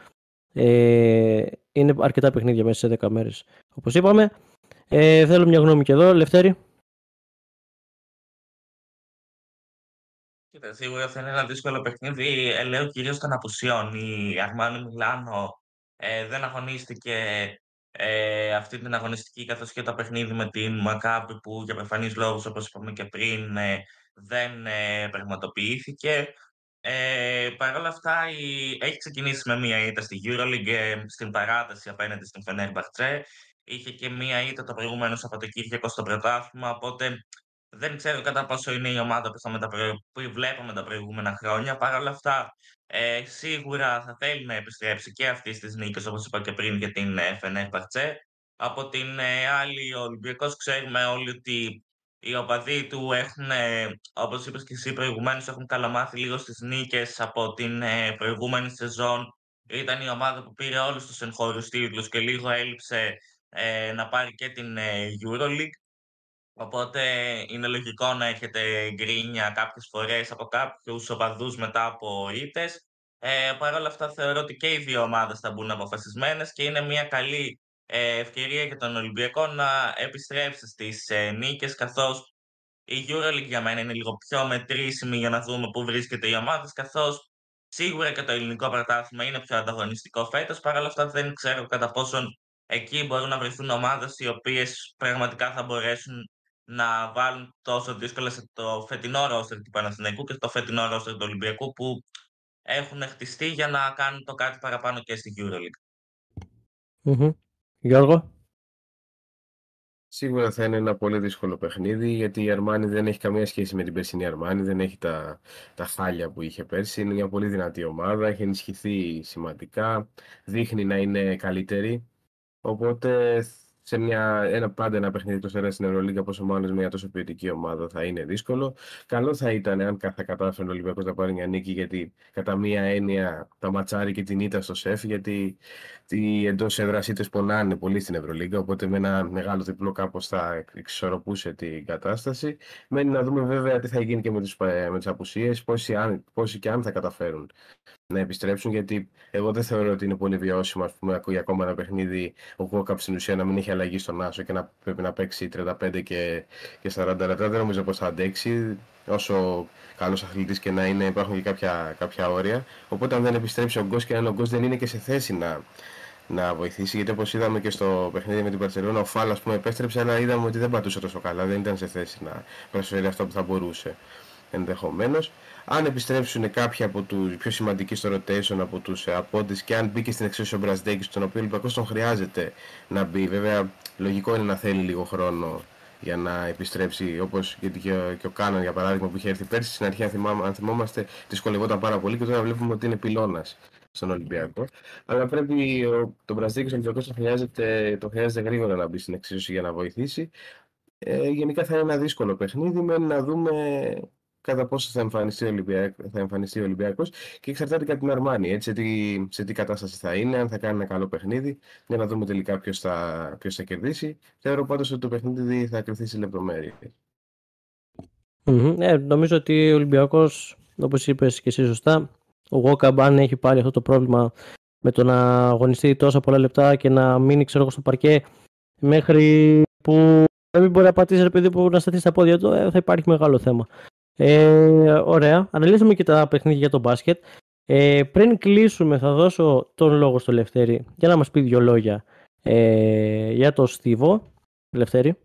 ε, είναι αρκετά παιχνίδια μέσα σε 10 μέρες. Όπως είπαμε. Ε, θέλω μια γνώμη και εδώ, Λευτέρη. Κοίτα, σίγουρα θα είναι ένα δύσκολο παιχνίδι. Ε, λέω κυρίως των απουσιών. Η Αρμάνι Μιλάνο ε, δεν αγωνίστηκε ε, αυτή την αγωνιστική καθώς και το παιχνίδι με την Μακάπη που για προφανείς λόγους όπως είπαμε και πριν ε, δεν ε, πραγματοποιήθηκε. Ε, Παρ' όλα αυτά η... έχει ξεκινήσει με μία ήττα στη EuroLeague ε, στην παράταση απέναντι στην Φενέρ Μπαχτσέ. Είχε και μία ήττα το προηγούμενο Σαββατοκύριακο στο πρωτάθλημα, οπότε δεν ξέρω κατά πόσο είναι η ομάδα που, θα με τα που βλέπαμε τα προηγούμενα χρόνια. Παρ' όλα αυτά, ε, σίγουρα θα θέλει να επιστρέψει και αυτή στις νίκες, όπως είπα και πριν, για την ε, Φενέρ Παρτσέ. Από την ε, άλλη, ο Ολυμπιακός ξέρουμε όλοι ότι οι οπαδοί του έχουν, ε, όπως είπες και εσύ προηγουμένως, έχουν καλαμάθει λίγο στις νίκες από την ε, προηγούμενη σεζόν. Ήταν η ομάδα που πήρε όλους τους εγχώριους τίτλους και λίγο έλειψε ε, να πάρει και την ε, Euroleague. Οπότε είναι λογικό να έχετε γκρίνια κάποιες φορές από κάποιους οπαδούς μετά από ήττες. Ε, Παρ' όλα αυτά θεωρώ ότι και οι δύο ομάδες θα μπουν αποφασισμένες και είναι μια καλή ε, ευκαιρία για τον Ολυμπιακό να επιστρέψει στις ε, νίκες καθώς η EuroLeague για μένα είναι λίγο πιο μετρήσιμη για να δούμε πού βρίσκεται η ομάδα καθώς σίγουρα και το ελληνικό πρωτάθλημα είναι πιο ανταγωνιστικό φέτος. Παρ' όλα αυτά δεν ξέρω κατά πόσον εκεί μπορούν να βρεθούν ομάδες οι οποίες πραγματικά θα μπορέσουν να βάλουν τόσο δύσκολα σε το φετινό ρόστερ του Παναθηναϊκού και στο φετινό ρόστερ του Ολυμπιακού που έχουν χτιστεί για να κάνουν το κάτι παραπάνω και στην EuroLeague. Mm-hmm. Γιώργο; Σίγουρα θα είναι ένα πολύ δύσκολο παιχνίδι γιατί η Αρμάνη δεν έχει καμία σχέση με την περσινή Αρμάνη, δεν έχει τα, τα χάλια που είχε πέρσι. Είναι μια πολύ δυνατή ομάδα, έχει ενισχυθεί σημαντικά, δείχνει να είναι καλύτερη. Οπότε σε μια, ένα, πάντα ένα παιχνίδι το σέρα στην Ευρωλίγα, πόσο μάλλον μια τόσο ποιοτική ομάδα θα είναι δύσκολο. Καλό θα ήταν αν θα κατάφερε ο Ολυμπιακός να πάρει μια νίκη, γιατί κατά μία έννοια τα ματσάρι και την ήττα στο σεφ, γιατί οι εντός έδρας ήττες πονάνε πολύ στην Ευρωλίγα. Οπότε με ένα μεγάλο διπλό κάπως θα εξισορροπούσε την κατάσταση. Μένει να δούμε βέβαια τι θα γίνει και με, με τις απουσίες, πόσοι, πόσοι και αν θα καταφέρουν να επιστρέψουν, γιατί εγώ δεν θεωρώ ότι είναι πολύ βιώσιμο ας πούμε, για ακόμα ένα παιχνίδι ο Γόκαπ στην ουσία να μην έχει αλλαγή στον Άσο και να πρέπει να παίξει 35 και, και 40 λεπτά. Δεν νομίζω πως θα αντέξει. Όσο καλός αθλητής και να είναι, υπάρχουν και κάποια, κάποια όρια. Οπότε, αν δεν επιστρέψει ο Γκος και αν ο Γκος δεν είναι και σε θέση να, να βοηθήσει, γιατί όπως είδαμε και στο παιχνίδι με την Παρσελόνα, ο Φάλ πούμε επέστρεψε, αλλά είδαμε ότι δεν πατούσε τόσο καλά. Δεν ήταν σε θέση να προσφέρει αυτό που θα μπορούσε ενδεχομένως. Αν επιστρέψουν κάποιοι από τους πιο σημαντικοί στο rotation από τους ε, απόντες και αν μπήκε στην εξίσωση ο Μπρασδέκη, τον οποίο ο τον χρειάζεται να μπει. Βέβαια, λογικό είναι να θέλει λίγο χρόνο για να επιστρέψει όπως γιατί και, ο, και ο Κάναν για παράδειγμα που είχε έρθει πέρσι. Στην αρχή, αν, θυμάμαι, αν θυμόμαστε, δυσκολευόταν πάρα πολύ και τώρα βλέπουμε ότι είναι πυλώνας στον Ολυμπιακό. Αλλά πρέπει ο, τον Μπραζδέκη ο Ολυμπιακό το χρειάζεται, το χρειάζεται γρήγορα να μπει στην εξίσωση για να βοηθήσει. Ε, γενικά θα είναι ένα δύσκολο παιχνίδι. Μένει να δούμε κατά πόσο θα εμφανιστεί ο, Ολυμπιακός, θα εμφανιστεί ο Ολυμπιακός και εξαρτάται και από την Αρμάνη, έτσι, σε, τι, σε τι κατάσταση θα είναι, αν θα κάνει ένα καλό παιχνίδι, για να δούμε τελικά ποιος θα, ποιος θα κερδίσει. Θεωρώ πάντως ότι το παιχνίδι θα κρυθεί σε λεπτομέρειες. Mm-hmm. Ε, νομίζω ότι ο Ολυμπιακός, όπως είπες και εσύ σωστά, ο Γόκαμπ αν έχει πάρει αυτό το πρόβλημα με το να αγωνιστεί τόσα πολλά λεπτά και να μείνει ξέρω, στο παρκέ μέχρι που να μην μπορεί να πατήσει ρε παιδί που να σταθεί στα πόδια του, ε, θα υπάρχει μεγάλο θέμα. Ε, ωραία. Αναλύσαμε και τα παιχνίδια για το μπάσκετ. Ε, πριν κλείσουμε θα δώσω τον λόγο στο Λευτέρη για να μας πει δύο λόγια ε, για το Στίβο. Λευτέρη.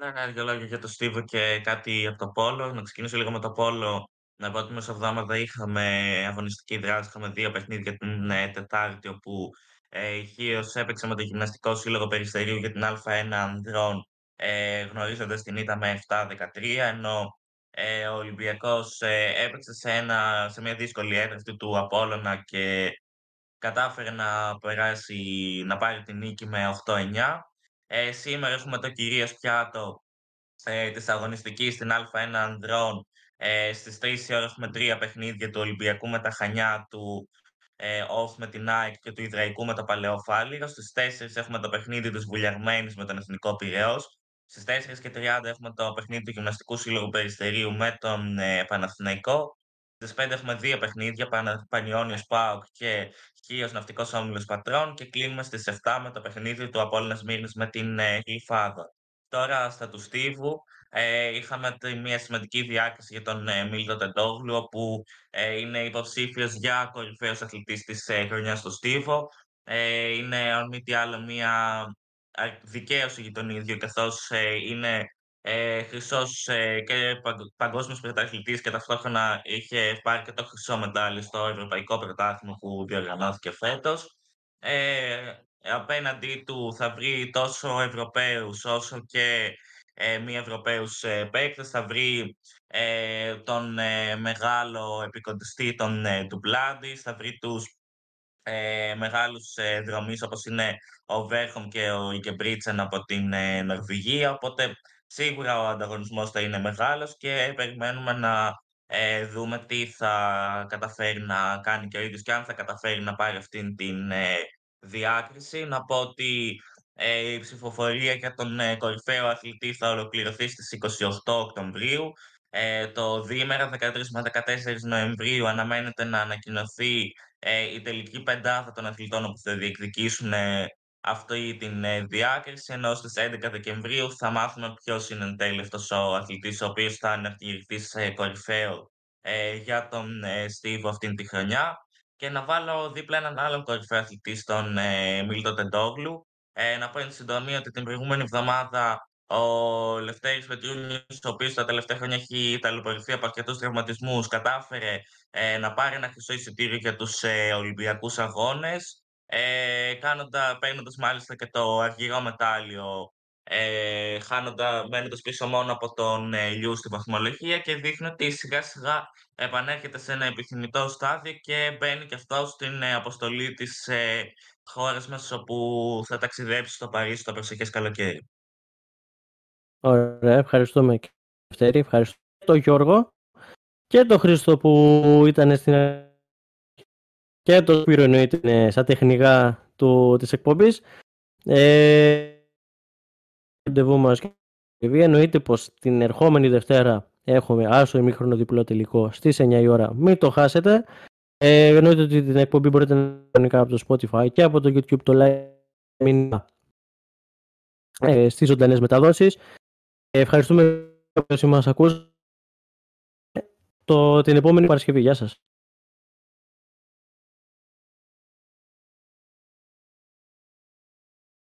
Να κάνω δύο λόγια για το Στίβο και κάτι από το Πόλο. Να ξεκινήσω λίγο με το Πόλο. Να πω ότι μέσα εβδομάδα είχαμε αγωνιστική δράση, είχαμε δύο παιχνίδια την ε, Τετάρτη, όπου ε, η Χίος έπαιξε με το Γυμναστικό Σύλλογο Περιστερίου για την Α1 ανδρών ε, γνωρίζοντας την ήττα με 7-13, ενώ ε, ο Ολυμπιακός ε, έπαιξε σε, ένα, σε μια δύσκολη έδρα του Απόλλωνα και κατάφερε να περάσει, να πάρει την νίκη με 8-9. Ε, σήμερα έχουμε το κυρίως πιάτο ε, της αγωνιστικής στην Α1 ανδρών. Ε, στις 3 η ώρα έχουμε τρία παιχνίδια του Ολυμπιακού με τα Χανιά του ε, off με την ΑΕΚ και του Ιδραϊκού με το Παλαιό Φάληρο. Στις 4 έχουμε το παιχνίδι της Βουλιαγμένης με τον Εθνικό Πυραιός. Στις 4.30 έχουμε το παιχνίδι του Γυμναστικού Σύλλογου Περιστερίου με τον ε, Παναθηναϊκό. Στις 5 έχουμε δύο παιχνίδια, Πανιόνιος Πάοκ και Χίο Ναυτικός Όμιλος Πατρών. Και κλείνουμε στις 7 με το παιχνίδι του Απόλυνα Μύρνης με την ε, Τώρα στα του Στίβου ε, είχαμε μια σημαντική διάκριση για τον ε, Μίλτο Τεντόγλου, όπου ε, είναι υποψήφιος για κορυφαίος αθλητής της ε, χρονιάς του Στίβο. Ε, είναι, αν μη τι άλλο, μια δικαίωση για τον ίδιο, καθώς ε, είναι ε, χρυσός ε, και παγκόσμιος πρωταθλητής και ταυτόχρονα είχε πάρει και το χρυσό μετάλλιο στο Ευρωπαϊκό Πρωτάθλημα που διοργανώθηκε φέτος. Ε, απέναντί του θα βρει τόσο Ευρωπαίους όσο και ε, μη Ευρωπαίους ε, παίκτες. Θα βρει ε, τον ε, μεγάλο επικοντιστή των ε, του Μπλάντης, θα βρει τους ε, μεγάλους ε, δρομείς όπως είναι ο Βέρχομ και ο Ικεμπρίτσεν από την ε, Νορβηγία. Οπότε σίγουρα ο ανταγωνισμός θα είναι μεγάλος και περιμένουμε να ε, δούμε τι θα καταφέρει να κάνει και ο ίδιος και αν θα καταφέρει να πάρει αυτήν την ε, διάκριση. Να πω ότι ε, η ψηφοφορία για τον ε, κορυφαίο αθλητή θα ολοκληρωθεί στις 28 Οκτωβρίου. Ε, το διήμερα 13 με 14 Νοεμβρίου αναμένεται να ανακοινωθεί ε, η τελική πεντάδα των αθλητών που θα διεκδικήσουν ε, αυτή την ε, διάκριση, ενώ στις 11 Δεκεμβρίου θα μάθουμε ποιος είναι εν τέλει αυτός ο αθλητής ο οποίος θα αναρτηρηθεί σε κορυφαίο ε, για τον ε, Στίβο αυτήν τη χρονιά και να βάλω δίπλα έναν άλλον κορυφαίο αθλητή στον ε, Μίλτο Τεντόγλου. Ε, να πω εν συντομία ότι την προηγούμενη εβδομάδα ο Λευτέρης Πετρούνιος, ο οποίος τα τελευταία χρόνια έχει ταλαιπωρηθεί από αρκετούς τραυματισμούς, κατάφερε ε, να πάρει ένα χρυσό εισιτήριο για τους ε, Ολυμπιακούς Αγώνες, ε, κάνοντα, παίρνοντας μάλιστα και το αργυρό μετάλλιο ε, χάνοντα, μένοντας πίσω μόνο από τον ε, Λιού στη βαθμολογία και δείχνει ότι σιγά σιγά επανέρχεται σε ένα επιθυμητό στάδιο και μπαίνει και αυτό στην ε, αποστολή της ε, χώρας μας όπου θα ταξιδέψει στο Παρίσι το προσεχές καλοκαίρι. Ωραία, ευχαριστούμε καιΕυτέρη, ευχαριστώ τον Γιώργο και τον Χρήστο που ήταν στην και το Σπύρο εννοείται σαν τεχνικά του, της εκπομπής. Ε, ραντεβού μας και εννοείται πως την ερχόμενη Δευτέρα έχουμε άσο ημίχρονο διπλό τελικό στις 9 η ώρα. Μην το χάσετε. Ε, εννοείται ότι την εκπομπή μπορείτε να κάνετε από το Spotify και από το YouTube το live ε, στις ζωντανές μεταδόσεις. Ε, ευχαριστούμε που μας ακούς το, την επόμενη Παρασκευή. Γεια σας.